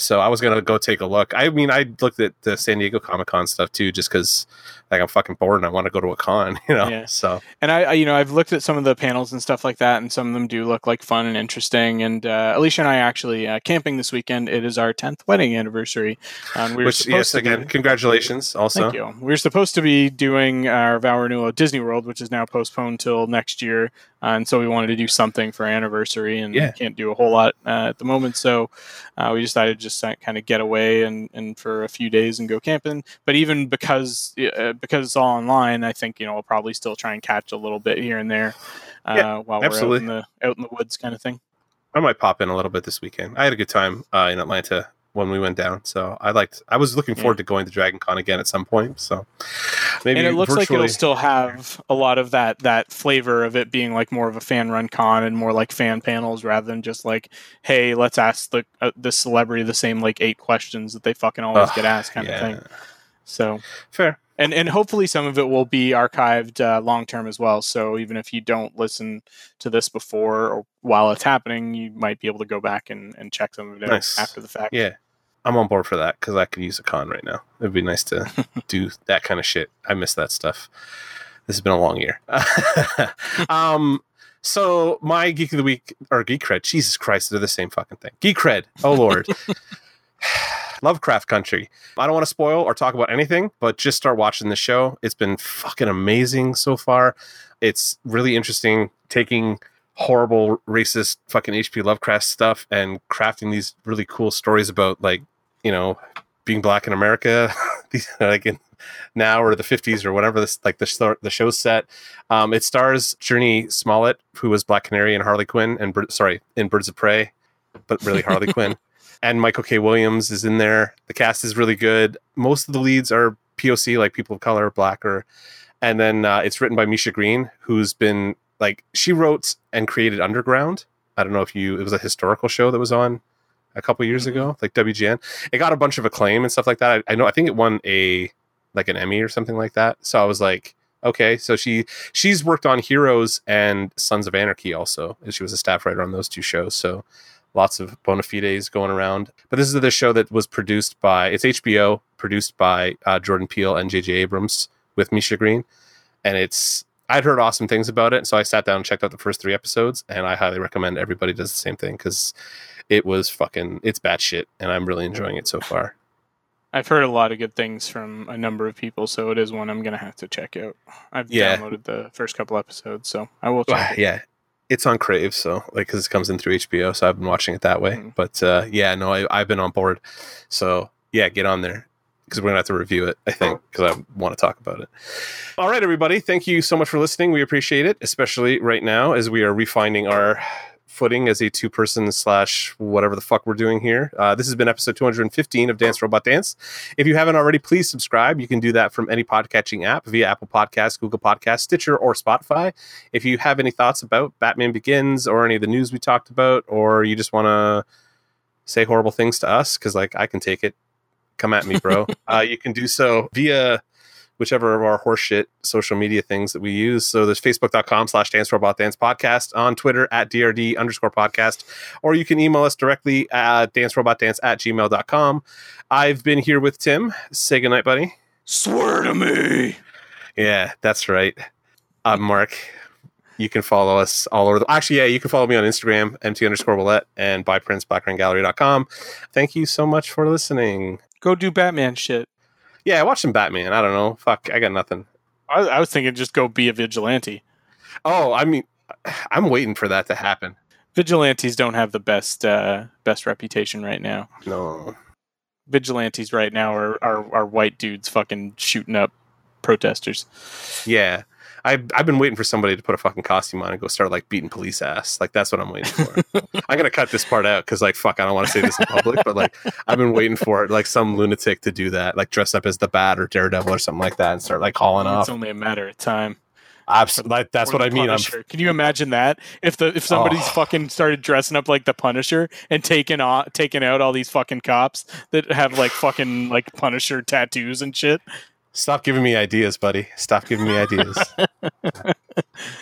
So I was gonna go take a look. I mean, I looked at the San Diego Comic Con stuff too, just because like I'm fucking bored and I want to go to a con. *laughs* You know. Yeah. So And I, I, you know, I've looked at some of the panels and stuff like that, and some of them do look like fun and interesting. And uh, Alicia and I actually uh, camping this weekend. It is our 10th wedding anniversary. And we which yes, to be- again, congratulations. Also, Thank you. We were supposed to be doing our vow renewal at Disney World, which is now postponed till next year, uh, and so we wanted to do something for our anniversary, and Yeah. can't do a whole lot uh, at the moment. So uh, we decided to just kind of get away and, and for a few days and go camping. But even because uh, because it's all online, I think you know we'll probably still try and catch a little bit here and there uh, Yeah, while absolutely. we're out in the out in the woods, kind of thing. I might pop in a little bit this weekend. I had a good time uh, in Atlanta when we went down, so I liked. I was looking Yeah. forward to going to Dragon Con again at some point. So maybe and it looks like it'll still have a lot of that that flavor of it being like more of a fan run con and more like fan panels rather than just like hey let's ask the uh, the celebrity the same like eight questions that they fucking always Ugh, get asked kind yeah. of thing so fair. and and hopefully some of it will be archived uh, long term as well so even if you don't listen to this before or while it's happening you might be able to go back and, and check some of it Nice. after the fact Yeah, I'm on board for that because I could use a con right now. It'd be nice to *laughs* do that kind of shit. I miss that stuff. This has been a long year. *laughs* um, so my geek of the week or geek cred. Jesus Christ, they're the same fucking thing. Geek cred. Oh lord. *laughs* *sighs* Lovecraft Country. I don't want to spoil or talk about anything, but just start watching the show. It's been fucking amazing so far. It's really interesting taking horrible racist fucking HP Lovecraft stuff and crafting these really cool stories about like, you know, being black in America, *laughs* these like in now or the 50s or whatever this like the show, the show's set. Um, it stars Jurnee Smollett, who was Black Canary and Harley Quinn and sorry, in Birds of Prey, but really Harley *laughs* Quinn. And Michael K. Williams is in there. The cast is really good. Most of the leads are POC, like people of color, black or and then uh, it's written by Misha Green, who's been like she wrote and created Underground. I don't know if you it was a historical show that was on a couple years Mhm. ago, like WGN. It got a bunch of acclaim and stuff like that. I, I know I think it won a like an Emmy or something like that. So I was like, okay, so she she's worked on Heroes and Sons of Anarchy also. and She was a staff writer on those two shows. So lots of bona fides going around. But this is the show that was produced by it's HBO, produced by uh, Jordan Peele and J.J. Abrams with Misha Green, and it's I'd heard awesome things about it, so I sat down and checked out the first three episodes, and I highly recommend everybody does the same thing because it was fucking it's batshit, and I'm really enjoying it so far. I've heard a lot of good things from a number of people, so it is one I'm gonna have to check out. I've Yeah. downloaded the first couple episodes, so I will check. it. yeah, it's on Crave, so like because it comes in through HBO, so I've been watching it that way. Mhm. But uh, yeah, no, I, I've been on board, so yeah, get on there because we're gonna have to review it. I think because I want to talk about it. All right, everybody, thank you so much for listening. We appreciate it, especially right now as we are refining our footing as a two person slash whatever the fuck we're doing here. Uh, this has been episode 215 of Dance Robot Dance. If you haven't already, please subscribe. You can do that from any podcatching app via Apple Podcasts, Google Podcasts, Stitcher, or Spotify. If you have any thoughts about Batman Begins or any of the news we talked about, or you just want to say horrible things to us, because like I can take it, come at me, bro. *laughs* uh, you can do so via whichever of our horseshit social media things that we use. So there's facebook.com slash dance robot dance podcast on Twitter at DRD underscore podcast, or you can email us directly at dancerobotdance at gmail.com. I've been here with Tim. Say goodnight, buddy. Swear to me. Yeah, that's right. I'm Mark. You can follow us all over the actually, yeah, you can follow me on Instagram, MT underscore Willette and buy prints, blackrangallery.com. Thank you so much for listening. Go do Batman shit. Yeah, watch some Batman. I don't know. Fuck, I got nothing. I, I was thinking just go be a vigilante. Oh, I mean, I'm waiting for that to happen. Vigilantes don't have the best uh, best reputation right now. No. Vigilantes right now are, are, are white dudes fucking shooting up protesters. Yeah. I've, I've been waiting for somebody to put a fucking costume on and go start like beating police ass. Like that's what I'm waiting for. *laughs* I'm gonna cut this part out because like fuck, I don't want to say this in public, but like I've been waiting for it, like some lunatic to do that, like dress up as the Bat or Daredevil or something like that, and start like hauling off. It's only a matter of time. Absolutely, that's what I mean. I'm Can you imagine that if the if somebody's Oh. fucking started dressing up like the Punisher and taking out taking out all these fucking cops that have like fucking like Punisher tattoos and shit? Stop giving me ideas, buddy. Stop giving me ideas. *laughs*